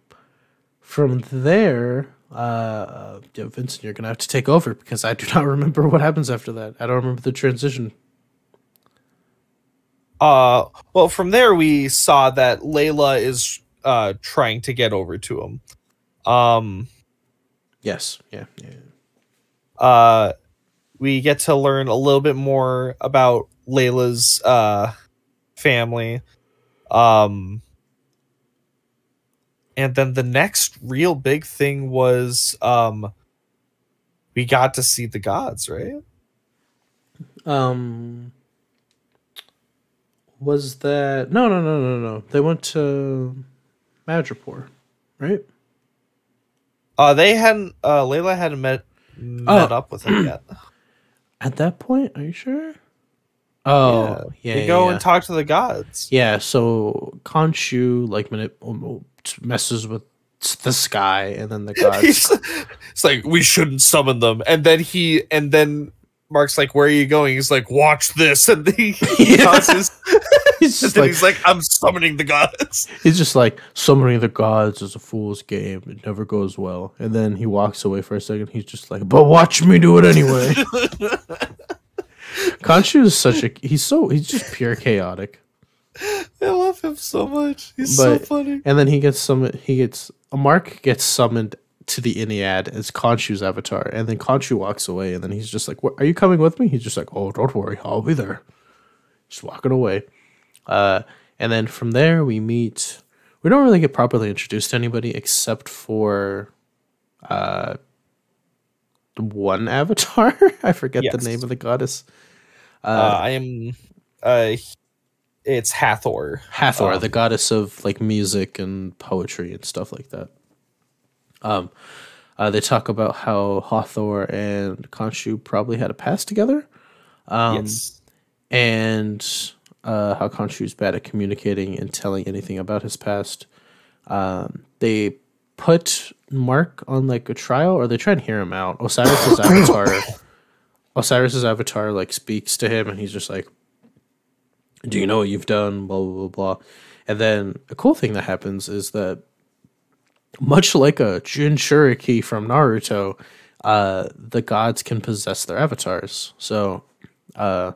from there, uh, yeah, Vincent, you're gonna have to take over because I do not remember what happens after that. I don't remember the transition. Uh well from there we saw that Layla is uh trying to get over to him. Um Yes, yeah, yeah. uh we get to learn a little bit more about Layla's uh family. Um and then the next real big thing was um we got to see the gods, right? Um, was that no, no, no, no, no? They went to Madripoor, right? Uh they hadn't uh Layla hadn't met met up with him yet. At that point, are you sure? Oh, yeah, They yeah, go yeah. and talk to the gods. Yeah, so Khonshu like messes with the sky, and then the gods. It's like we shouldn't summon them, and then he and then Mark's like, "Where are you going?" He's like, "Watch this," and then he, he tosses- he's just like he's like, "I'm summoning the gods." he's just like summoning the gods is a fool's game. It never goes well. And then he walks away for a second. He's just like, but watch me do it anyway. Khonshu is such a he's so he's just pure chaotic. I love him so much. He's so funny. And then he gets summoned. He gets a Mark gets summoned to the Ennead as Khonshu's avatar, and then Khonshu walks away, and then he's just like, Are you coming with me?" He's just like, "Oh, don't worry, I'll be there." Just walking away. Uh, and then from there we meet. We don't really get properly introduced to anybody except for, uh, one avatar. I forget Yes. the name of the goddess. Uh, I am. Uh, it's Hathor. Hathor, Um, the goddess of like music and poetry and stuff like that. Um, uh, they talk about how Hathor and Khonshu probably had a past together. Um, yes. and uh, how Khonshu's bad at communicating and telling anything about his past. Um, they put Mark on like a trial, or they try and hear him out. Osiris's avatar, Osiris's avatar, like speaks to him, and he's just like, "Do you know what you've done?" Blah blah blah blah. And then a cool thing that happens is that, much like a Jinchuriki from Naruto, uh, the gods can possess their avatars. So, uh,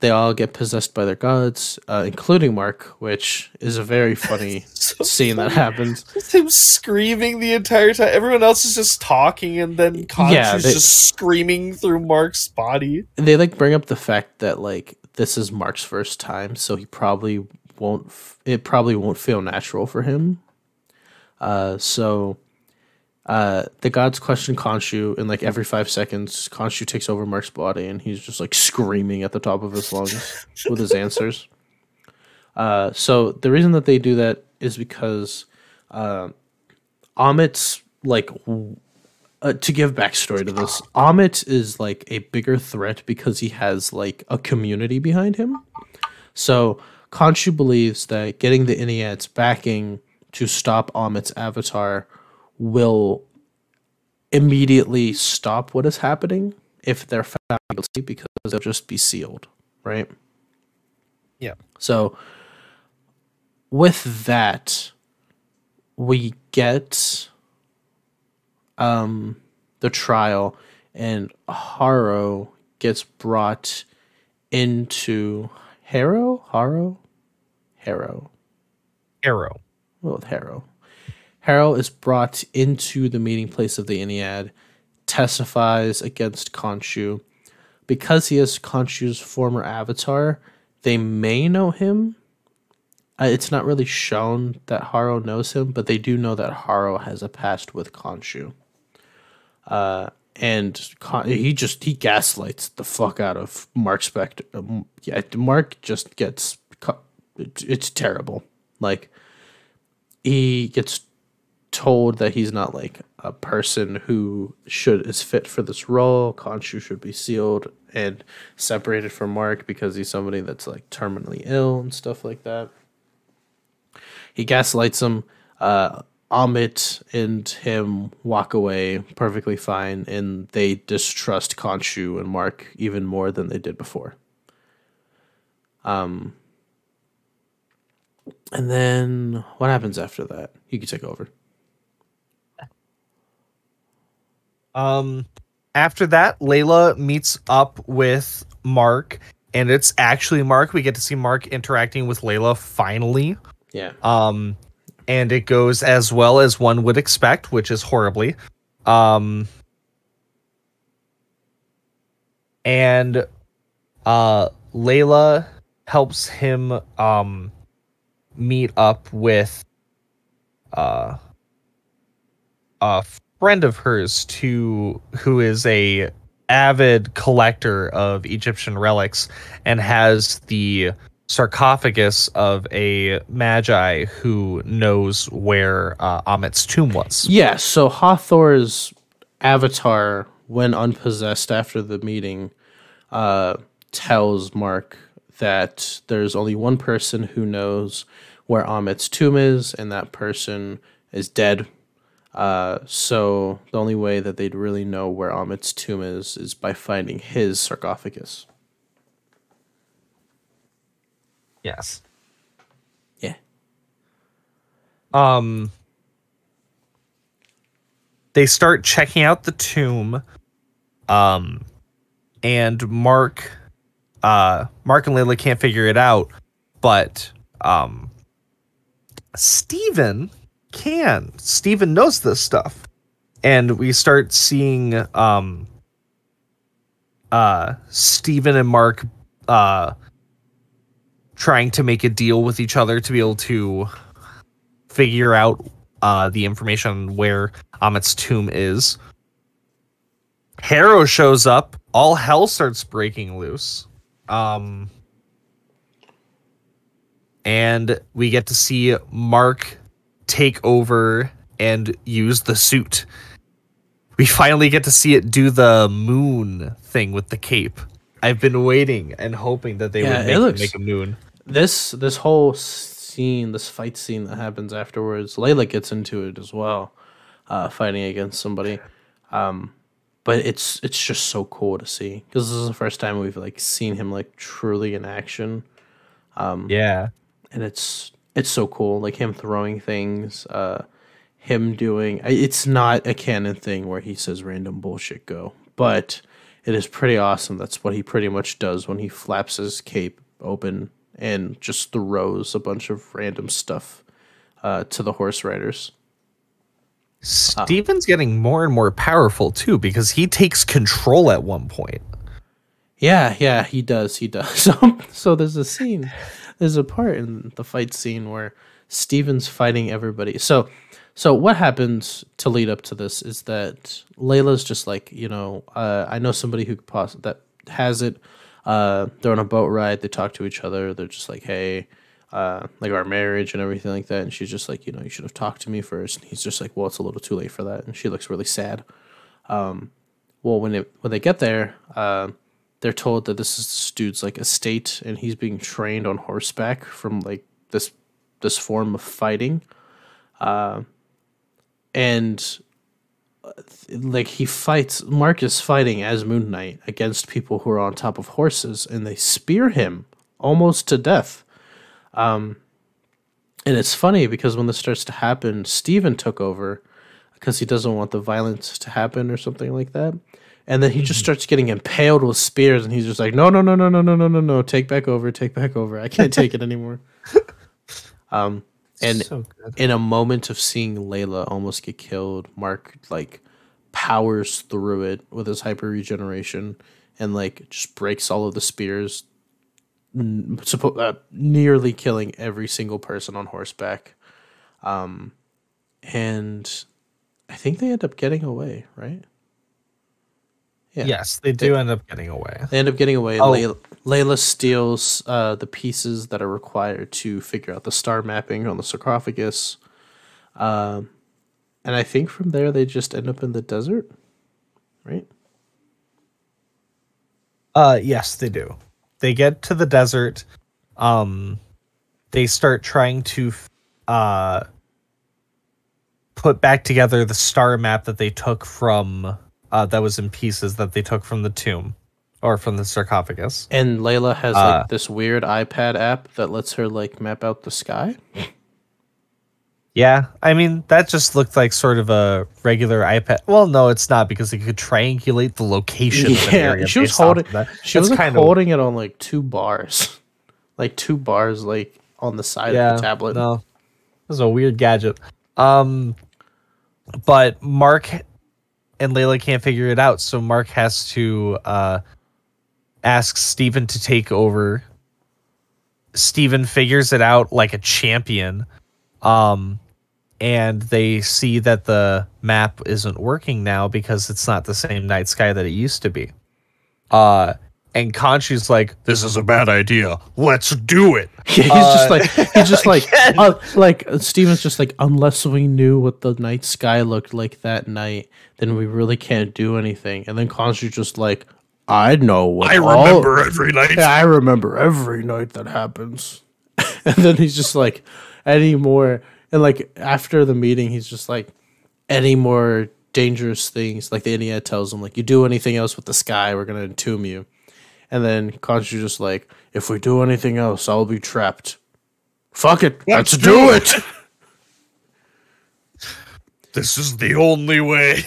they all get possessed by their gods, uh, including Mark, which is a very funny So scene that happens. Him screaming the entire time. Everyone else is just talking, and then Khonshu's Yeah, they- just screaming through Mark's body. They like bring up the fact that like this is Mark's first time, so he probably won't. It probably won't feel natural for him. Uh, so, uh, the gods question Khonshu, and like every five seconds, Khonshu takes over Mark's body, and he's just like screaming at the top of his lungs with his answers. Uh, so the reason that they do that is because uh, Ammit's like w- uh, to give backstory to this, Ammit is like a bigger threat because he has like a community behind him. So Khonshu believes that getting the Ennead's backing to stop Ammit's avatar will immediately stop what is happening if they're found guilty because they'll just be sealed, right? Yeah. So with that, we get um the trial and Haro gets brought into Harrow? Haro? Harrow. Arrow. Well, with Harrow. Harrow is brought into the meeting place of the Ennead, testifies against Khonshu. Because he is Khonshu's former avatar, they may know him. Uh, it's not really shown that Haro knows him, but they do know that Haro has a past with Khonshu. Uh, and he just he gaslights the fuck out of Mark Spector. Um, yeah, Mark just gets cu- it- it's terrible. Like he gets told that he's not like a person who should is fit for this role. Khonshu should be sealed and separated from Mark because he's somebody that's like terminally ill and stuff like that. He gaslights him. Uh, Ammit and him walk away perfectly fine, and they distrust Khonshu and Mark even more than they did before. Um, and then what happens after that? You can take over. Um, after that, Layla meets up with Mark, and it's actually Mark. We get to see Mark interacting with Layla finally. Yeah. Um, and it goes as well as one would expect, which is horribly. Um, and uh, Layla helps him um meet up with uh a friend of hers to who is a avid collector of Egyptian relics and has the sarcophagus of a magi who knows where uh, Ammit's tomb was. Yeah, so Hathor's avatar, when unpossessed after the meeting, uh, tells Mark that there's only one person who knows where Ammit's tomb is, and that person is dead. Uh, so the only way that they'd really know where Ammit's tomb is is by finding his sarcophagus. Yes. Yeah. Um they start checking out the tomb um and Mark uh Mark and Layla can't figure it out but um Steven can. Steven knows this stuff. And we start seeing um uh Steven and Mark uh trying to make a deal with each other to be able to figure out uh, the information where Ammit's tomb is. Harrow shows up. All hell starts breaking loose. Um, and we get to see Mark take over and use the suit. We finally get to see it do the moon thing with the cape, I've been waiting and hoping that they Yeah, would it make, looks- make a moon. this this whole scene, this fight scene that happens afterwards, Layla gets into it as well, uh, fighting against somebody. Um, but it's it's just so cool to see because this is the first time we've like seen him like truly in action, Um, Yeah. and it's it's so cool. Like him throwing things, uh, him doing. It's not a canon thing where he says random bullshit go, but it is pretty awesome. That's what he pretty much does when he flaps his cape open and just throws a bunch of random stuff uh, to the horse riders. Steven's getting more and more powerful too because he takes control at one point. Yeah, yeah, he does. He does. So, so there's a scene, there's a part in the fight scene where Steven's fighting everybody. So, so what happens to lead up to this is that Layla's just like, you know, uh, I know somebody who could poss- that has it. Uh, they're on a boat ride. They talk to each other. They're just like, hey, uh, like our marriage and everything like that. And she's just like, you know, you should have talked to me first. And he's just like, well, it's a little too late for that. And she looks really sad. Um, well, when it when they get there, uh, they're told that this is this dude's like estate, and he's being trained on horseback from like this this form of fighting, uh, and uh, like he fights. Mark is fighting as Moon Knight against people who are on top of horses, and they spear him almost to death. Um, and it's funny because when this starts to happen, Steven took over because he doesn't want the violence to happen or something like that. And then he just starts getting impaled with spears, and he's just like, "No, no, no, no, no, no, no, no, no! Take back over, take back over! I can't take it anymore." um, and so in a moment of seeing Layla almost get killed, Mark like powers through it with his hyper regeneration and like just breaks all of the spears, suppo- uh, nearly killing every single person on horseback. Um, and I think they end up getting away, right? Yeah. Yes, they do end up getting away. They end up getting away. Oh. Layla, Layla steals uh, the pieces that are required to figure out the star mapping on the sarcophagus. Um, and I think from there they just end up in the desert, right? Uh yes, they do. They get to the desert. Um they start trying to uh put back together the star map that they took from uh that was in pieces that they took from the tomb or from the sarcophagus. And Layla has Uh. like this weird iPad app that lets her like map out the sky. Yeah, I mean that just looked like sort of a regular iPad. Well, no, it's not because it could triangulate the location. Yeah, area she was holding. that. She That's was like, kind of holding it on like two bars, like two bars, like on the side of the tablet. No, this is a weird gadget. Um, but Mark and Layla can't figure it out, so Mark has to uh ask Steven to take over. Steven figures it out like a champion. Um and they see that the map isn't working now because it's not the same night sky that it used to be. Uh and Khonshu's like, "This is a bad idea. Let's do it." Yeah, he's Uh, just like he's just like uh, like uh, Steven's just like unless we knew what the night sky looked like that night, then we really can't do anything. And then Khonshu's just like, I know what I all- remember every night. Yeah, I remember every night that happens. and then he's just like, any more and like after the meeting, he's just like, any more dangerous things. Like the Ennead tells him, like, you do anything else with the sky, we're gonna entomb you. And then Khonshu's just like, if we do anything else, I'll be trapped. Fuck it, let's, do it. This is the only way.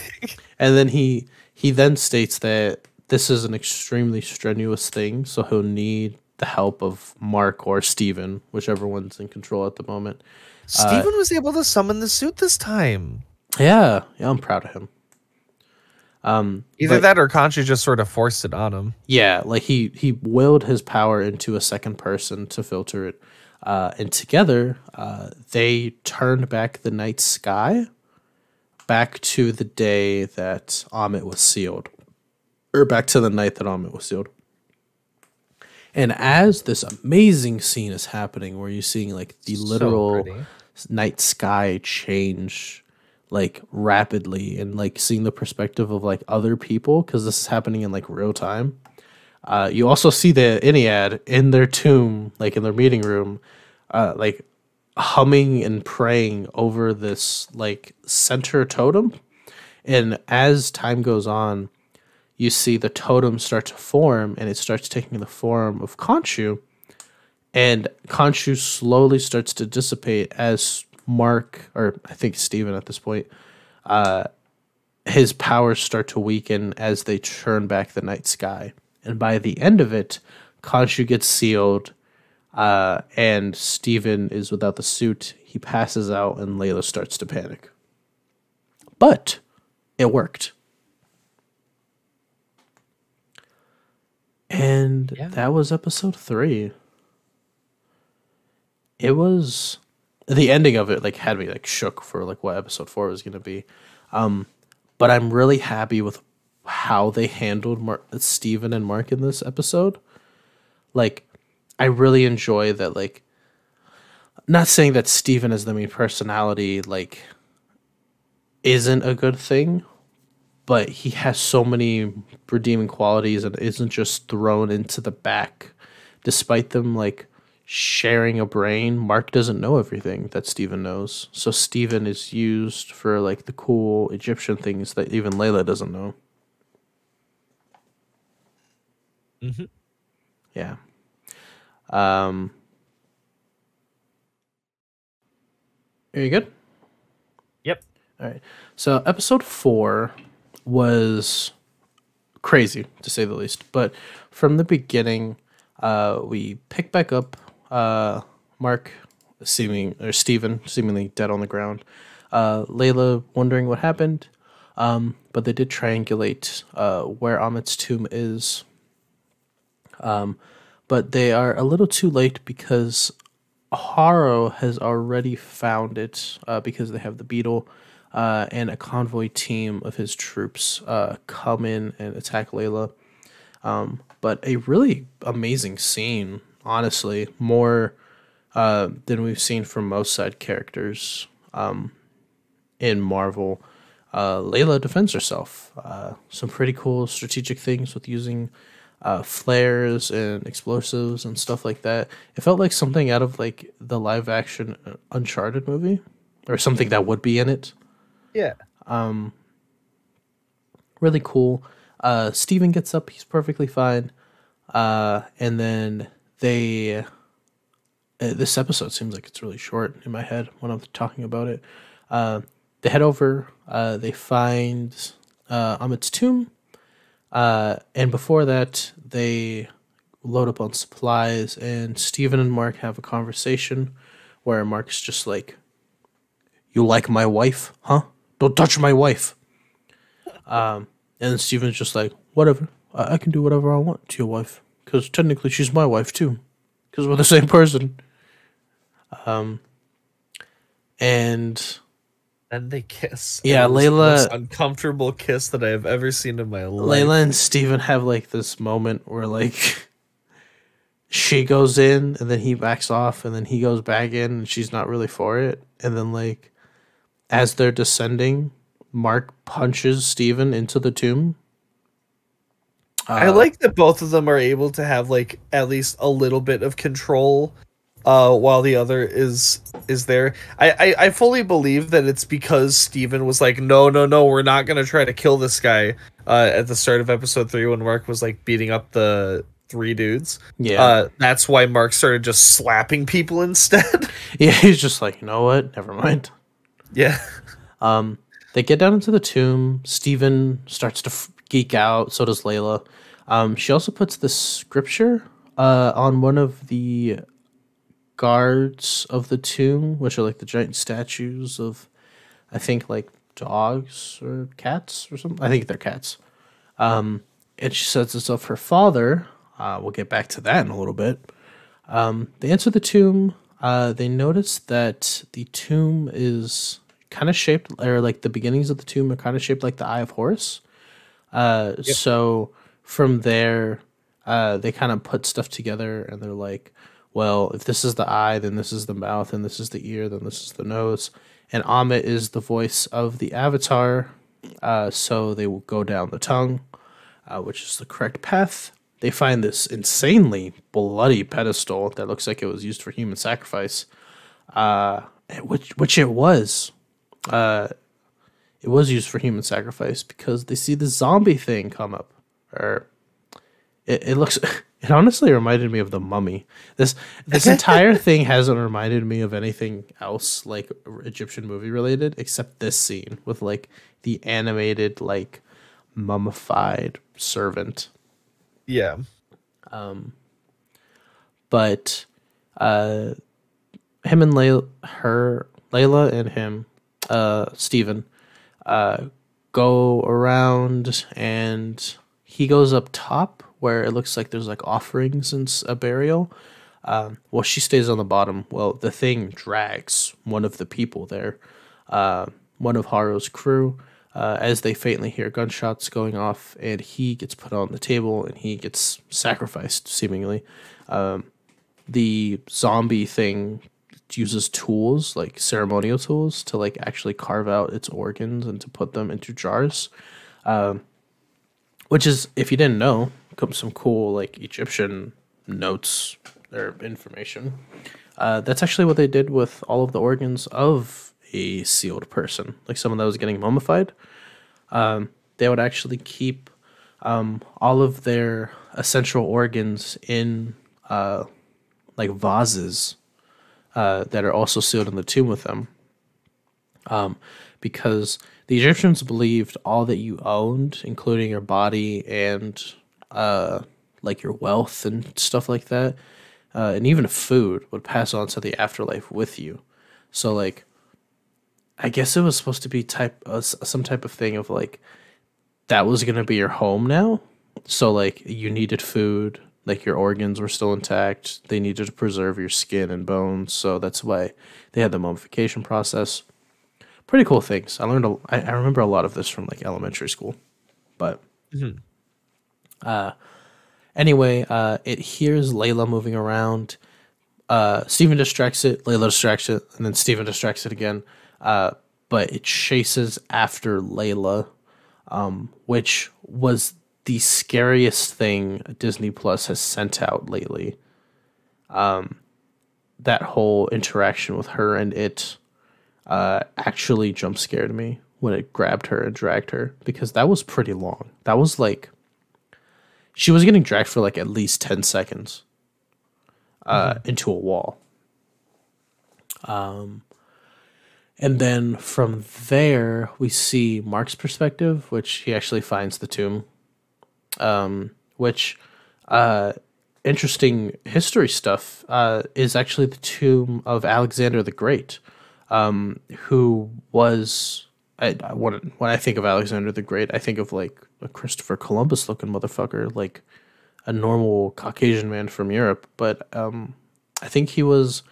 and then he he then states that this is an extremely strenuous thing, so he'll need the help of Mark or Steven, whichever one's in control at the moment. Steven was able to summon the suit this time. Yeah, yeah, I'm proud of him. Um, Either but- that or Khonshu just sort of forced it on him. Yeah, like he he willed his power into a second person to filter it, uh, and together uh, they turned back the night sky back to the day that Ammit was sealed, or back to the night that Ammit was sealed. And as this amazing scene is happening, where you're seeing like the literal pretty. night sky change like rapidly and like seeing the perspective of like other people because this is happening in like real time Uh, you also see the Ennead in their tomb, like in their meeting room, uh, like humming and praying over this like center totem. And as time goes on, you see the totem start to form and it starts taking the form of Khonshu. And Khonshu slowly starts to dissipate as Mark, or I think Steven at this point, uh, his powers start to weaken as they turn back the night sky. And by the end of it, Khonshu gets sealed, uh, and Steven is without the suit. He passes out, and Layla starts to panic. But it worked. And Yeah. that was episode three. It was the ending of it like had me like shook for like what episode four was gonna be. Um, but I'm really happy with how they handled Mar- Steven and Mark in this episode. Like, I really enjoy that. Like, not saying that Steven as the main personality like isn't a good thing, but he has so many redeeming qualities and isn't just thrown into the back, despite them like sharing a brain. Mark doesn't know everything that Steven knows, so Steven is used for like the cool Egyptian things that even Layla doesn't know. Mhm. Yeah. Um. Are you good? Yep. All right. So episode four was crazy to say the least, but from the beginning, uh, we pick back up uh, Mark, seeming or Steven, seemingly dead on the ground. Uh, Layla wondering what happened, um, but they did triangulate uh, where Ammit's tomb is. Um, but they are a little too late because Haro has already found it uh, because they have the beetle uh, and a convoy team of his troops uh, come in and attack Layla. Um, but a really amazing scene, honestly, more uh, than we've seen from most side characters um, in Marvel. Uh, Layla defends herself. Uh, some pretty cool strategic things with using uh, flares and explosives and stuff like that. It felt like something out of like the live action uh, Uncharted movie or something that would be in it. Yeah. Really cool. Uh, Steven gets up, he's perfectly fine. Uh, and then they. Uh, this episode seems like it's really short in my head when I'm talking about it. Uh, they head over, uh, they find uh, Ammit's tomb. Uh, and before that, they load up on supplies, and Steven and Mark have a conversation where Mark's just like, You like my wife, huh? Don't touch my wife. Um, and Steven's just like, Whatever. I, I can do whatever I want to your wife. Because technically, she's my wife, too. Because we're the same person. Um, and Then they kiss. Yeah, It was the Layla- most uncomfortable kiss that I have ever seen in my life. Layla and Steven have like this moment where like she goes in and then he backs off and then he goes back in and she's not really for it. And then like as they're descending, Mark punches Steven into the tomb. I Uh, like that both of them are able to have like at least a little bit of control uh while the other is is there. I, I I fully believe that it's because Steven was like, No, no, no, we're not gonna try to kill this guy uh at the start of episode three when Mark was like beating up the three dudes. Yeah. Uh that's why Mark started just slapping people instead. yeah, he's just like, you know what? Never mind. Yeah. Um, they get down into the tomb. Steven starts to f- geek out. So does Layla. Um, she also puts the scripture uh, on one of the guards of the tomb, which are like the giant statues of, I think, like dogs or cats or something. I think they're cats. Um, and she says it's of her father. Uh, we'll get back to that in a little bit. Um, they enter the tomb. Uh, they notice that the tomb is kind of shaped, or like the beginnings of the tomb are kind of shaped like the Eye of Horus. Uh, So from there, uh, they kind of put stuff together, and they're like, "Well, if this is the eye, then this is the mouth, and this is the ear, then this is the nose." And Ammit is the voice of the Avatar, uh, so they will go down the tongue, uh, which is the correct path. they find this insanely bloody pedestal that looks like it was used for human sacrifice, uh, which which it was. Uh, it was used for human sacrifice because they see the zombie thing come up, or it, it looks. It honestly reminded me of the Mummy. This this entire thing hasn't reminded me of anything else like Egyptian movie related except this scene with like the animated like mummified servant. Yeah. Um. But uh him and Layla her Layla and him, uh Steven, uh go around and he goes up top where it looks like there's like offerings and a burial. Um, well, she stays on the bottom. Well, the thing drags one of the people there, uh, one of Harrow's crew, uh, as they faintly hear gunshots going off, and he gets put on the table and he gets sacrificed, seemingly. Um, the zombie thing uses tools, like ceremonial tools, to like actually carve out its organs and to put them into jars. Which is if you didn't know comes some cool like egyptian notes or information. Uh, that's actually what they did with all of the organs of a sealed person like someone that was getting mummified. Um, they would actually keep um, all of their essential organs in uh, like vases uh, that are also sealed in the tomb with them um, because the Egyptians believed all that you owned, including your body and uh, like your wealth and stuff like that, uh, and even food, would pass on to the afterlife with you. So, like, I guess it was supposed to be type uh, some type of thing of like that was gonna be your home now. So, like, you needed food, like your organs were still intact. They needed to preserve your skin and bones, so that's why they had the mummification process pretty cool things. I learned. A, I, I remember a lot of this from like elementary school, but uh, anyway, uh, it hears Layla moving around. Uh, Steven distracts it. Layla distracts it, and then Steven distracts it again. Uh, but it chases after Layla, um, which was the scariest thing Disney Plus has sent out lately. Um, that whole interaction with her and it uh, actually jump scared me when it grabbed her and dragged her because that was pretty long. That was like she was getting dragged for like at least 10 seconds uh, into a wall. Um, and then from there, we see Marc's perspective, which he actually finds the tomb, um, which uh, interesting history stuff uh, is actually the tomb of Alexander the Great um, who was I, I when when I think of Alexander the Great, I think of like a Christopher Columbus looking motherfucker, like a normal Caucasian man from Europe. But um, I think he was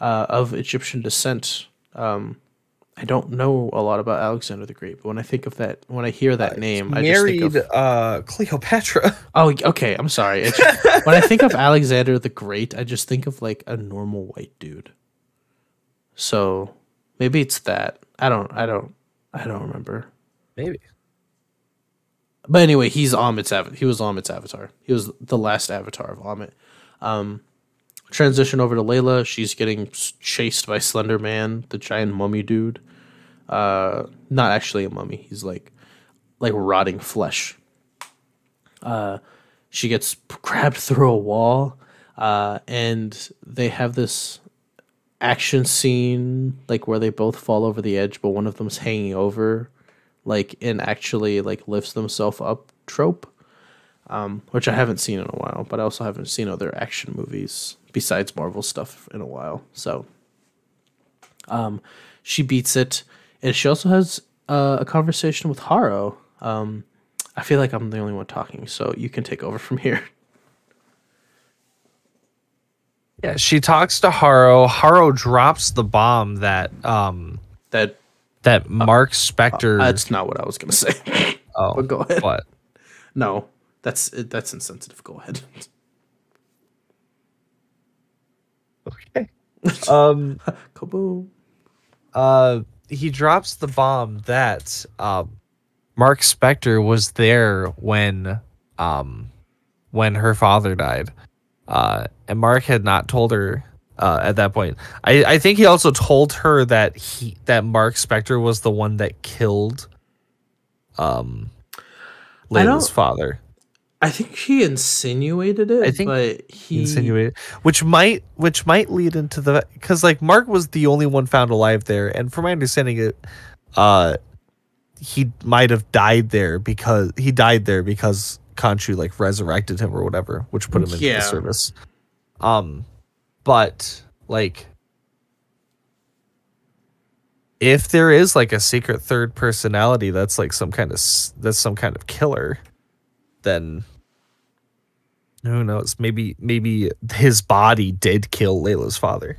uh, of Egyptian descent. Um, I don't know a lot about Alexander the Great, but when I think of that, when I hear that name, I just think Married of uh, Cleopatra. oh, okay. I'm sorry. Just- when I think of Alexander the Great, I just think of like a normal white dude. So maybe it's that. I don't. I don't. I don't remember. Maybe. But anyway, he's Ammit's avatar. He was Ammit's avatar. He was the last avatar of Ammit. Um, transition over to Layla. She's getting chased by Slender Man, the giant mummy dude. Uh, not actually a mummy. He's like, like rotting flesh. Uh, she gets grabbed through a wall, uh, and they have this action scene like where they both fall over the edge, but one of them's hanging over, like and actually like lifts themselves up trope, um, which I haven't seen in a while. But I also haven't seen other action movies besides Marvel stuff in a while. So, um, she beats it, and she also has uh, a conversation with Harrow. Um, I feel like I'm the only one talking, so you can take over from here. Yeah, she talks to Harrow. Harrow drops the bomb that um That that Marc Spector. that's not what I was gonna say. oh, but go ahead. what? No, that's that's insensitive. Go ahead. Okay. Um. Kaboom. uh he drops the bomb that um Marc Spector was there when um when her father died. Uh, and Marc had not told her uh, at that point. I, I think he also told her that he that Marc Spector was the one that killed um Layla's father. I think he insinuated it. I think but he Insinuated, which might which might lead into the because like Marc was the only one found alive there, and from my understanding, it uh he might have died there because he died there because Khonshu like resurrected him or whatever, which put him into Yeah. the service. Um, but like, if there is like a secret third personality that's like some kind of s- that's some kind of killer, then who knows? Maybe maybe his body did kill Layla's father.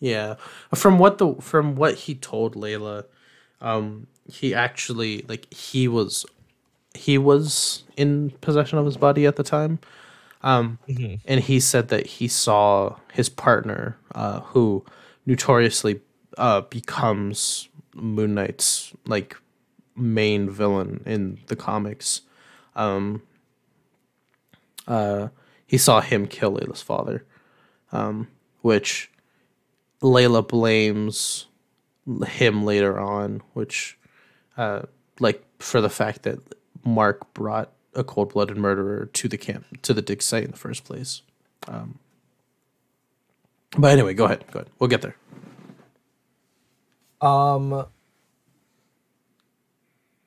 Yeah, from what the from what he told Layla, um, he actually like he was he was in possession of his body at the time, um, and he said that he saw his partner, uh, who notoriously uh becomes Moon Knight's like main villain in the comics. Um, uh, he saw him kill Layla's father, um, which Layla blames him later on, which, uh, like for the fact that Marc brought a cold-blooded murderer to the camp to the dig site in the first place. Um, but anyway, go ahead. Go ahead. We'll get there. Um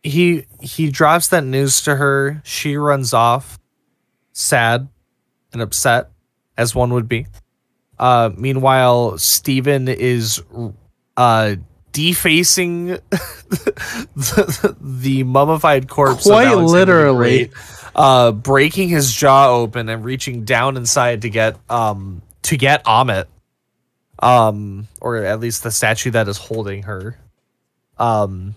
he he drops that news to her. She runs off, sad and upset, as one would be. Uh meanwhile, Steven is uh defacing the, the mummified corpse. Quite literally. Uh breaking his jaw open and reaching down inside to get um to get Ammit um or at least the statue that is holding her um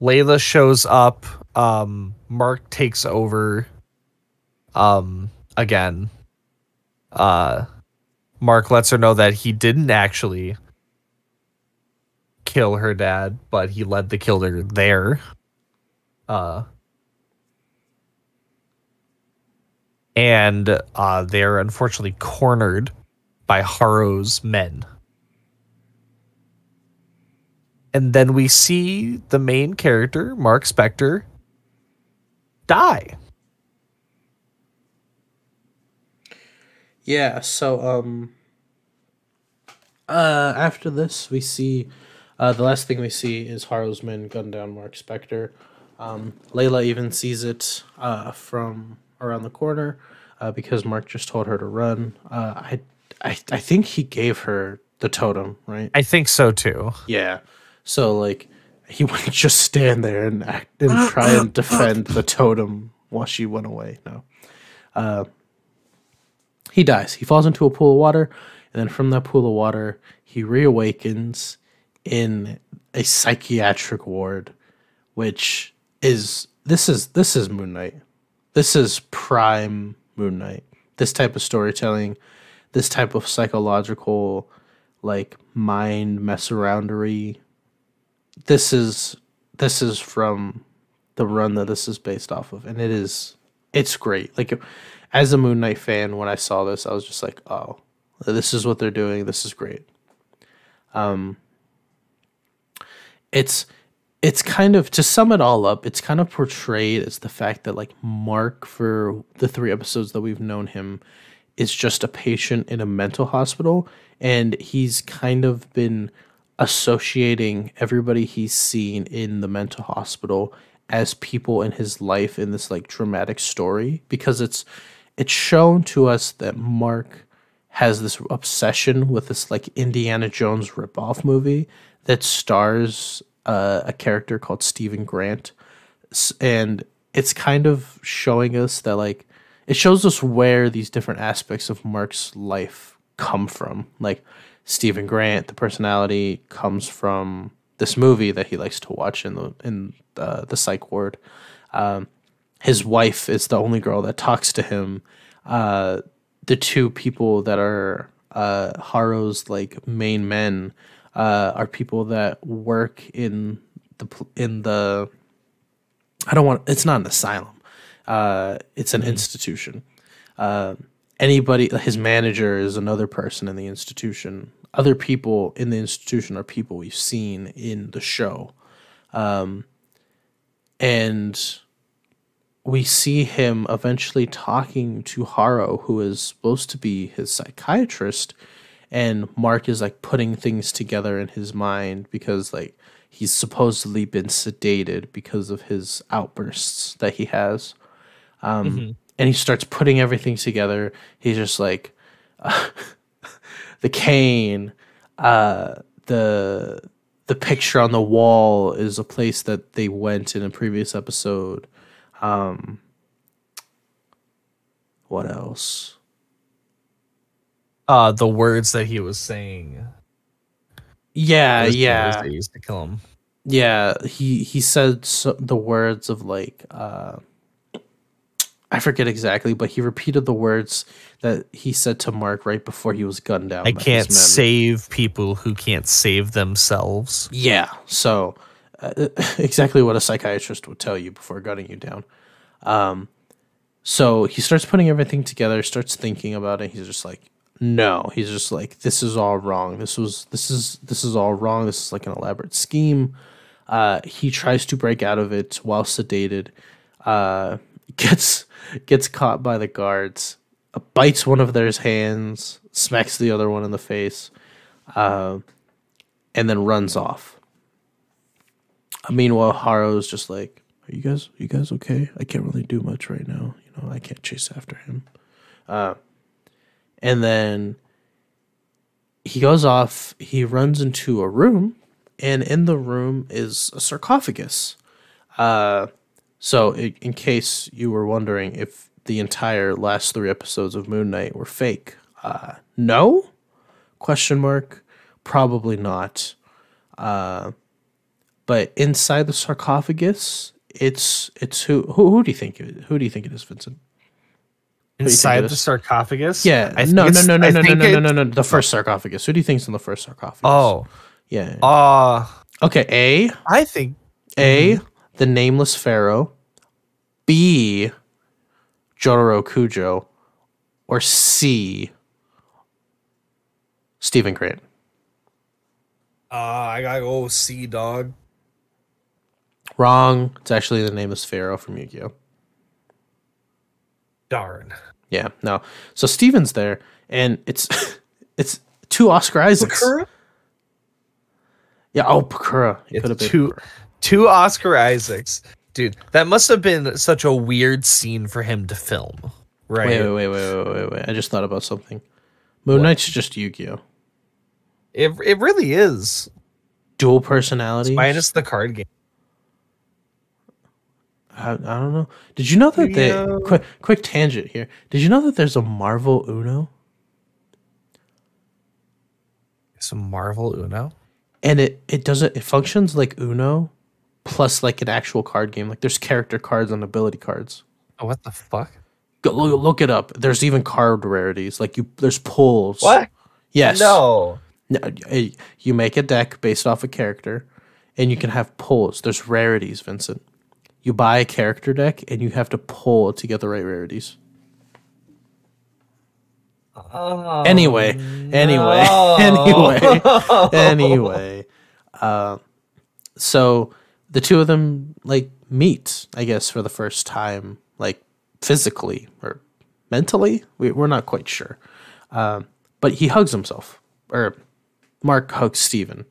layla shows up um mark takes over um again uh mark lets her know that he didn't actually kill her dad but he led the killer there uh and uh they're unfortunately cornered by Harrow's men. And then we see the main character, Marc Spector, die. Yeah, so um uh after this we see uh the last thing we see is Harrow's men gun down Marc Spector. Um Layla even sees it uh from around the corner uh because Marc just told her to run. Uh I I I think he gave her the totem, right? I think so too. Yeah. So like he wouldn't just stand there and act and try and defend the totem while she went away. No. Uh he dies. He falls into a pool of water, and then from that pool of water, he reawakens in a psychiatric ward, which is this is this is Moon Knight. This is prime Moon Knight. This type of storytelling, this type of psychological like mind mess aroundery. This is this is from the run that this is based off of, and it is it's great. Like as a Moon Knight fan, when I saw this, I was just like, oh, this is what they're doing. This is great. Um, it's it's kind of to sum it all up. It's kind of portrayed as the fact that like Marc for the three episodes that we've known him is just a patient in a mental hospital, and he's kind of been associating everybody he's seen in the mental hospital as people in his life in this like dramatic story because it's it's shown to us that Marc has this obsession with this like Indiana Jones ripoff movie that stars uh, a character called Steven Grant, and it's kind of showing us that like it shows us where these different aspects of Marc's life come from. Like Steven Grant, the personality comes from this movie that he likes to watch in the in uh, the psych ward. Um, his wife is the only girl that talks to him. Uh, the two people that are uh, Harrow's like main men uh, are people that work in the in the. I don't want. It's not an asylum. Uh, it's an institution. Uh, anybody, his manager is another person in the institution. Other people in the institution are people we've seen in the show. Um, and we see him eventually talking to Harrow, who is supposed to be his psychiatrist, and Marc is like putting things together in his mind because like he's supposedly been sedated because of his outbursts that he has. Um, mm-hmm. And he starts putting everything together. He's just like uh, the cane, uh, the the picture on the wall is a place that they went in a previous episode. Um, what else? Uh, the words that he was saying. Yeah, yeah. They used to kill him. Yeah, he he said so, the words of like uh, I forget exactly, but he repeated the words that he said to Marc right before he was gunned down. I can't save people who can't save themselves. Yeah, so exactly what a psychiatrist would tell you before gunning you down. Um, so he starts putting everything together, starts thinking about it. He's just like, no, he's just like, this is all wrong. This was this is this is all wrong. This is like an elaborate scheme. Uh, he tries to break out of it while sedated. Uh, gets gets caught by the guards, uh, bites one of their hands, smacks the other one in the face, uh, and then runs off. Meanwhile, Harrow's just like, "Are you guys, are you guys okay? I can't really do much right now. You know, I can't chase after him." Uh, and then he goes off. He runs into a room, and in the room is a sarcophagus. Uh, so, in case you were wondering if the entire last three episodes of Moon Knight were fake, uh, no? Question mark. Probably not. Uh, but inside the sarcophagus, it's it's who who, who do you think it, who do you think it is, Vincent? Inside the sarcophagus? Yeah. I no, no, no, no, no, no, no, no, no, no, The first sarcophagus. Who do you think's in the first sarcophagus? Oh, yeah. Uh okay. A. I think A. Mm-hmm. The nameless pharaoh. B. Jotaro Kujo, or C. Stephen Crane. Uh, I gotta go C, dog. Wrong. It's actually the nameless pharaoh from Yu-Gi-Oh. Darn. Yeah, no. So Steven's there, and it's it's two Oscar Isaacs. Pakura? Yeah, oh Pakura. It could have been two, Pakura. two Oscar Isaacs. Dude, that must have been such a weird scene for him to film. Right. Wait, wait, wait, wait, wait, wait, wait. I just thought about something. Moon what? Knight's just Yu-Gi-Oh. It it really is. Dual personality. Minus the card game. I, I don't know. Did you know that the quick quick tangent here? Did you know that there's a Marvel Uno? It's a Marvel Uno, and it it doesn't it functions like Uno, plus like an actual card game. Like there's character cards and ability cards. Oh, what the fuck? Go, look, look it up. There's even card rarities. Like you, there's pulls. What? Yes. No. No. You make a deck based off a character, and you can have pulls. There's rarities, Vincent you buy a character deck and you have to pull to get the right rarities. Oh, anyway, no. anyway, anyway, anyway. Uh, so the two of them like meet, I guess, for the first time, like physically or mentally. We, we're not quite sure. Um, but he hugs himself, or Marc hugs Steven.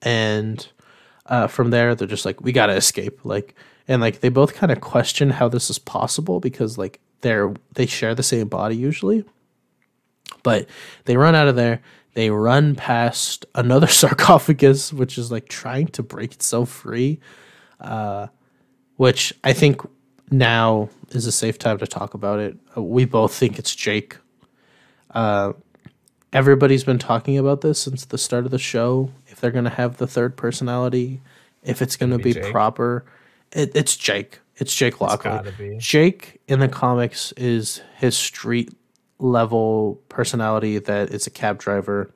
And uh, from there, they're just like, we gotta escape. Like, and like they both kind of question how this is possible because like they're they share the same body usually. But they run out of there. They run past another sarcophagus which is like trying to break itself free uh, which i think now is a safe time to talk about it. We both think it's jake. Uh, everybody's been talking about this since the start of the show. If they're going to have the third personality if it's going to be, be proper it, it's Jake. It's Jake Lockley. Jake in the comics is his street level personality that is a cab driver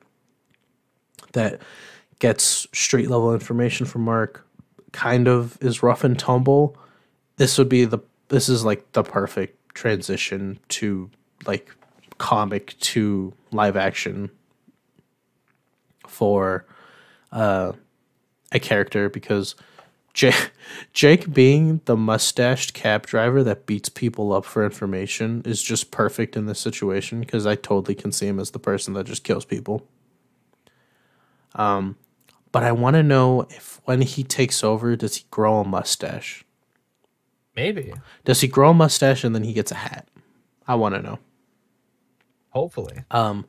that gets street level information from Marc, kind of is rough and tumble. This would be the this is like the perfect transition to like comic to live action for uh, a character because Jake, Jake being the mustached cab driver that beats people up for information is just perfect in this situation because I totally can see him as the person that just kills people. Um, but I want to know if when he takes over, does he grow a mustache? Maybe. Does he grow a mustache and then he gets a hat? I want to know. Hopefully. Um,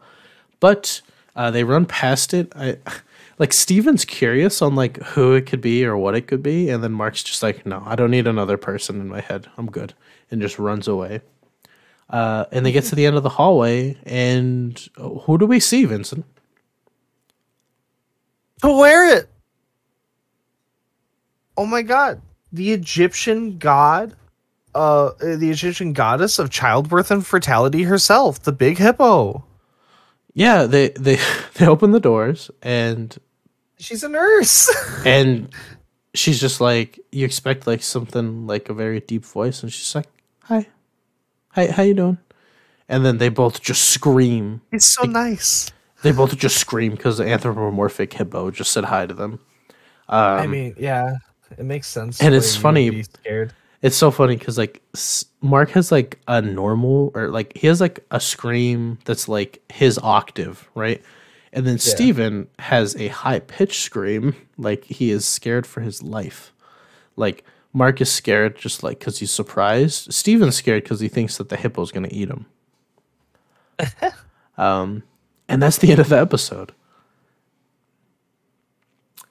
but uh, they run past it. I like Steven's curious on like who it could be or what it could be, and then Marc's just like, no, I don't need another person in my head. I'm good, and just runs away. Uh, and they get to the end of the hallway, and uh, who do we see, Vincent? Taweret. Oh my god. The Egyptian god uh the Egyptian goddess of childbirth and fertility herself, the big hippo. Yeah, they they they open the doors and She's a nurse. and she's just like you expect like something like a very deep voice and she's like, "Hi. Hi, how you doing?" And then they both just scream. It's so nice. They both just scream because the anthropomorphic hippo just said hi to them. Um, I mean, yeah, it makes sense. and it's funny- it's so funny because like Marc has like a normal or like he has like a scream that's like his octave, right? And then Steven has a high pitched scream, like he is scared for his life. Like Marc is scared just like because he's surprised. Steven's scared because he thinks that the hippo's gonna eat him. um, and that's the end of the episode.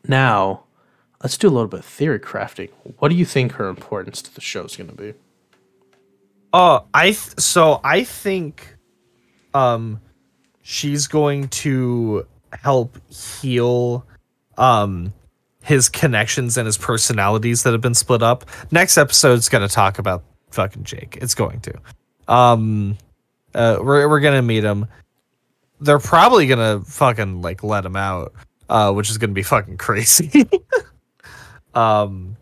Now, let's do a little bit of theory crafting. What do you think her importance to the show is going to be? Oh, I th- so I think um she's going to help heal um his connections and his personalities that have been split up. Next episode's going to talk about fucking Jake. It's going to. Um uh we're we're going to meet him. They're probably going to fucking like let him out, uh which is going to be fucking crazy. um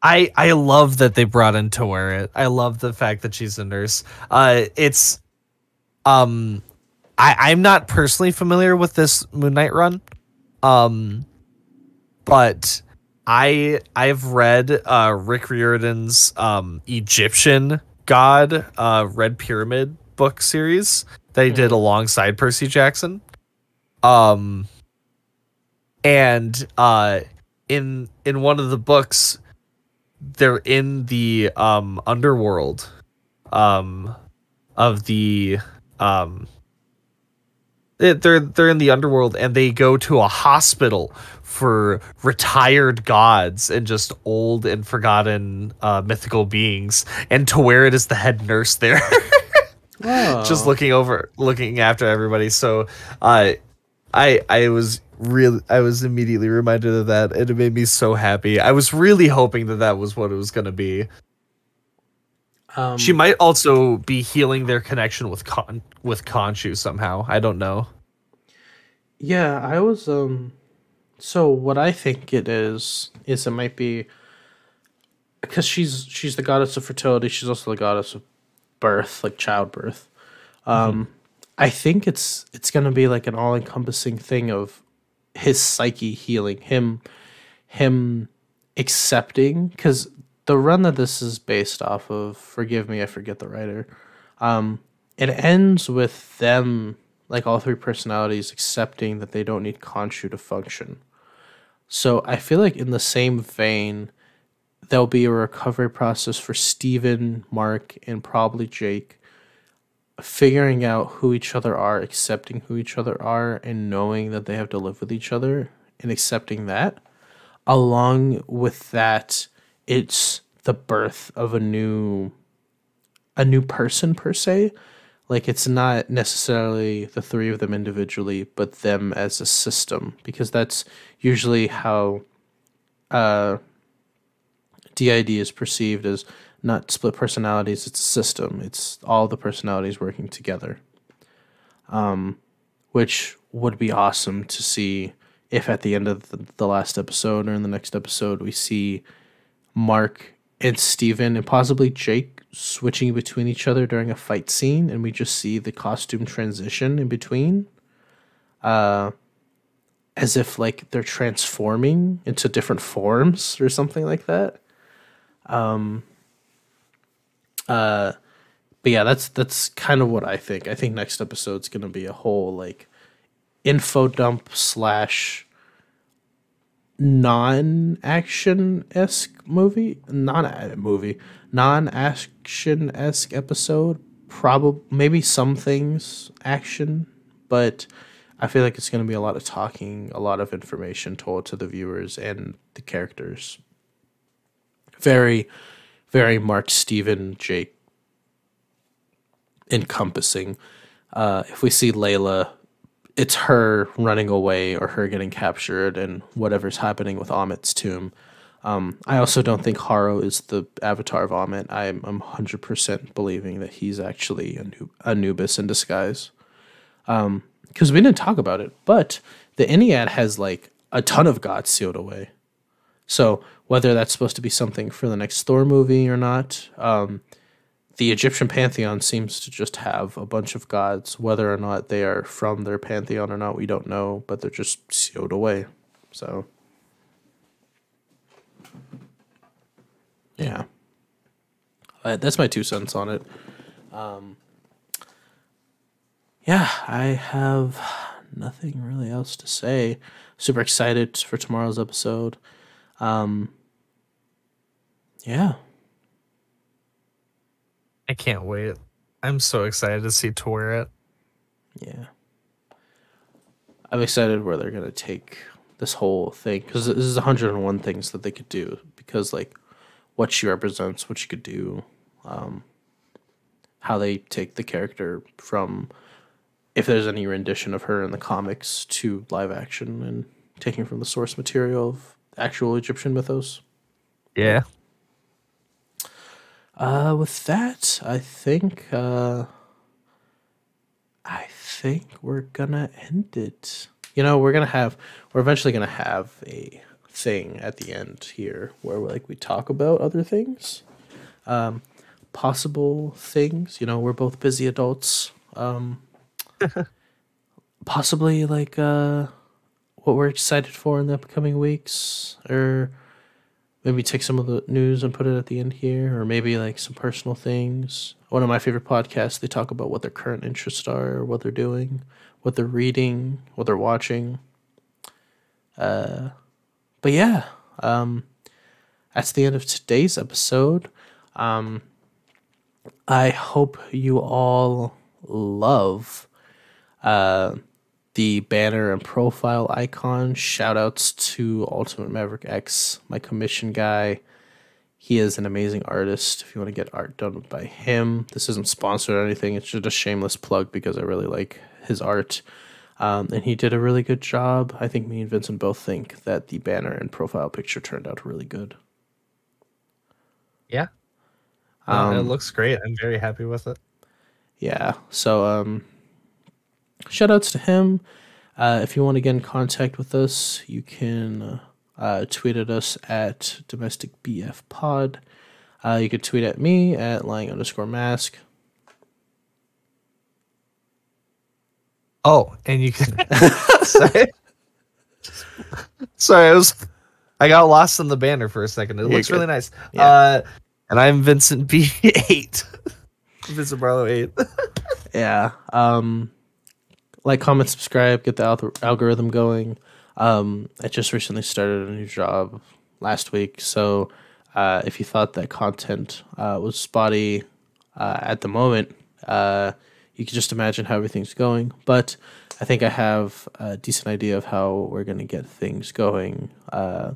I I love that they brought in Taweret. I love the fact that she's a nurse. Uh it's um I I'm not personally familiar with this Moon Knight run. Um but I I've read uh Rick Riordan's um Egyptian God uh Red Pyramid book series that he did alongside Percy Jackson. Um and uh in in one of the books they're in the um underworld um of the um they- they're they're in the underworld and they go to a hospital for retired gods and just old and forgotten uh, mythical beings and Taweret is the head nurse there. Just looking over looking after everybody. So uh, i i was really i was immediately reminded of that. And it made me so happy. I was really hoping that that was what it was going to be um, she might also be healing their connection with con with Khonshu somehow. I don't know. Yeah, I was um so what I think it is is it might be because she's she's the goddess of fertility, she's also the goddess of birth, like childbirth. Um I think it's it's going to be like an all-encompassing thing of his psyche healing, him him accepting cuz the run that this is based off of, forgive me, I forget the writer. Um it ends with them like all three personalities accepting that they don't need Khonshu to function. So I feel like in the same vein, there'll be a recovery process for Steven, Marc, and probably Jake, figuring out who each other are, accepting who each other are, and knowing that they have to live with each other and accepting that. Along with that, it's the birth of a new a new person per se. Like it's not necessarily the three of them individually but them as a system because that's usually how uh DID is perceived as not split personalities it's a system. It's all the personalities working together. Um which would be awesome to see if at the end of the, the last episode or in the next episode we see Marc and Steven and possibly Jake switching between each other during a fight scene and we just see the costume transition in between. Uh as if like they're transforming into different forms or something like that. Um uh but yeah, that's that's kind of what I think. I think next episode's gonna be a whole like info dump slash non-action esque movie, non movie, non-action esque episode. Probably maybe some things action, but I feel like it's going to be a lot of talking, a lot of information told to the viewers and the characters. Very, very Marc Steven Jake encompassing. Uh, if we see Layla it's her running away or her getting captured and whatever's happening with Ammit's tomb. Um, I also don't think Harrow is the avatar of Ammit. I'm, I'm 100% believing that he's actually Anub- Anubis in disguise. Because um, we didn't talk about it, but the Ennead has like a ton of gods sealed away. So whether that's supposed to be something for the next Thor movie or not, um, the Egyptian pantheon seems to just have a bunch of gods. Whether or not they are from their pantheon or not, we don't know, but they're just sealed away. So, yeah, uh, that's my two cents on it. Um, yeah, I have nothing really else to say. Super excited for tomorrow's episode. Um, yeah. I can't wait. I'm so excited to see Taweret. Yeah. I'm excited where they're gonna take this whole thing because this is 101 things that they could do because like what she represents, what she could do, um, how they take the character from if there's any rendition of her in the comics to live action and taking from the source material of actual Egyptian mythos. Yeah. Uh, with that, I think uh, I think we're gonna end it. You know, we're gonna have we're eventually gonna have a thing at the end here where like we talk about other things, um, possible things. You know, we're both busy adults. Um, possibly like uh, what we're excited for in the upcoming weeks, or maybe take some of the news and put it at the end here, or maybe like some personal things. One of my favorite podcasts, they talk about what their current interests are, what they're doing, what they're reading, what they're watching. Uh, but yeah, um, that's the end of today's episode. Um, I hope you all love uh, the banner and profile icon. Shout outs to Ultimate Maverick X, my commission guy. He is an amazing artist. If you want to get art done by him, this isn't sponsored or anything. It's just a shameless plug because I really like his art. Um, and he did a really good job. I think me and Vincent both think that the banner and profile picture turned out really good. Yeah. Um, it looks great. I'm very happy with it. Yeah. So um, shout outs to him. Uh, if you want to get in contact with us, you can uh, tweet at us at domestic BF pod. Uh, you could tweet at me at lying underscore mask. Oh, and you can. sorry. sorry, I was. I got lost in the banner for a second. It You're looks good. really nice. Yeah. Uh, and I'm Vincent B eight. Vincent Barlow eight. yeah. Um like, comment, subscribe, get the al- algorithm going. Um, I just recently started a new job last week, so uh, if you thought that content uh, was spotty uh, at the moment, uh, you can just imagine how everything's going. But I think I have a decent idea of how we're going to get things going. Uh,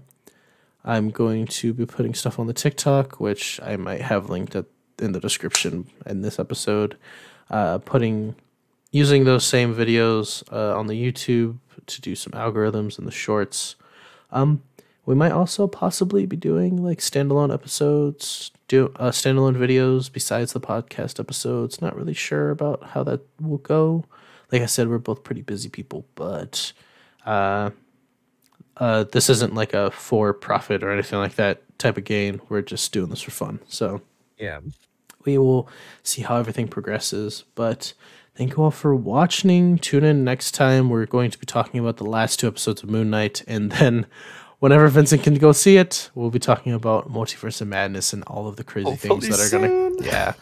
I'm going to be putting stuff on the TikTok, which I might have linked at, in the description in this episode. Uh, putting using those same videos uh, on the YouTube to do some algorithms and the shorts. Um, we might also possibly be doing like standalone episodes, do uh, standalone videos besides the podcast episodes. Not really sure about how that will go. Like I said, we're both pretty busy people, but uh, uh, this isn't like a for profit or anything like that type of game. We're just doing this for fun. So Yeah. we will see how everything progresses. But thank you all for watching. Tune in next time. We're going to be talking about the last two episodes of Moon Knight, and then whenever Vincent can go see it, we'll be talking about Multiverse of Madness and all of the crazy things that are gonna yeah,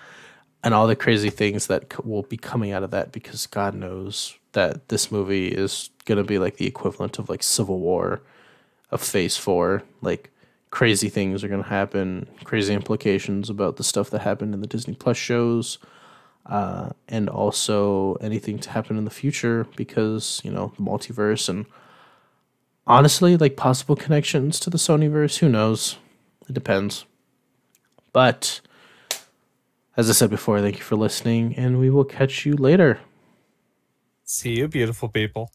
and all the crazy things that c- will be coming out of that because God knows that this movie is gonna be like the equivalent of like Civil War of Phase Four, like crazy things are going to happen, crazy implications about the stuff that happened in the Disney Plus shows, uh, and also anything to happen in the future because, you know, the multiverse and honestly, like possible connections to the Sonyverse. Who knows? It depends. But as I said before, thank you for listening, and we will catch you later. See you, beautiful people.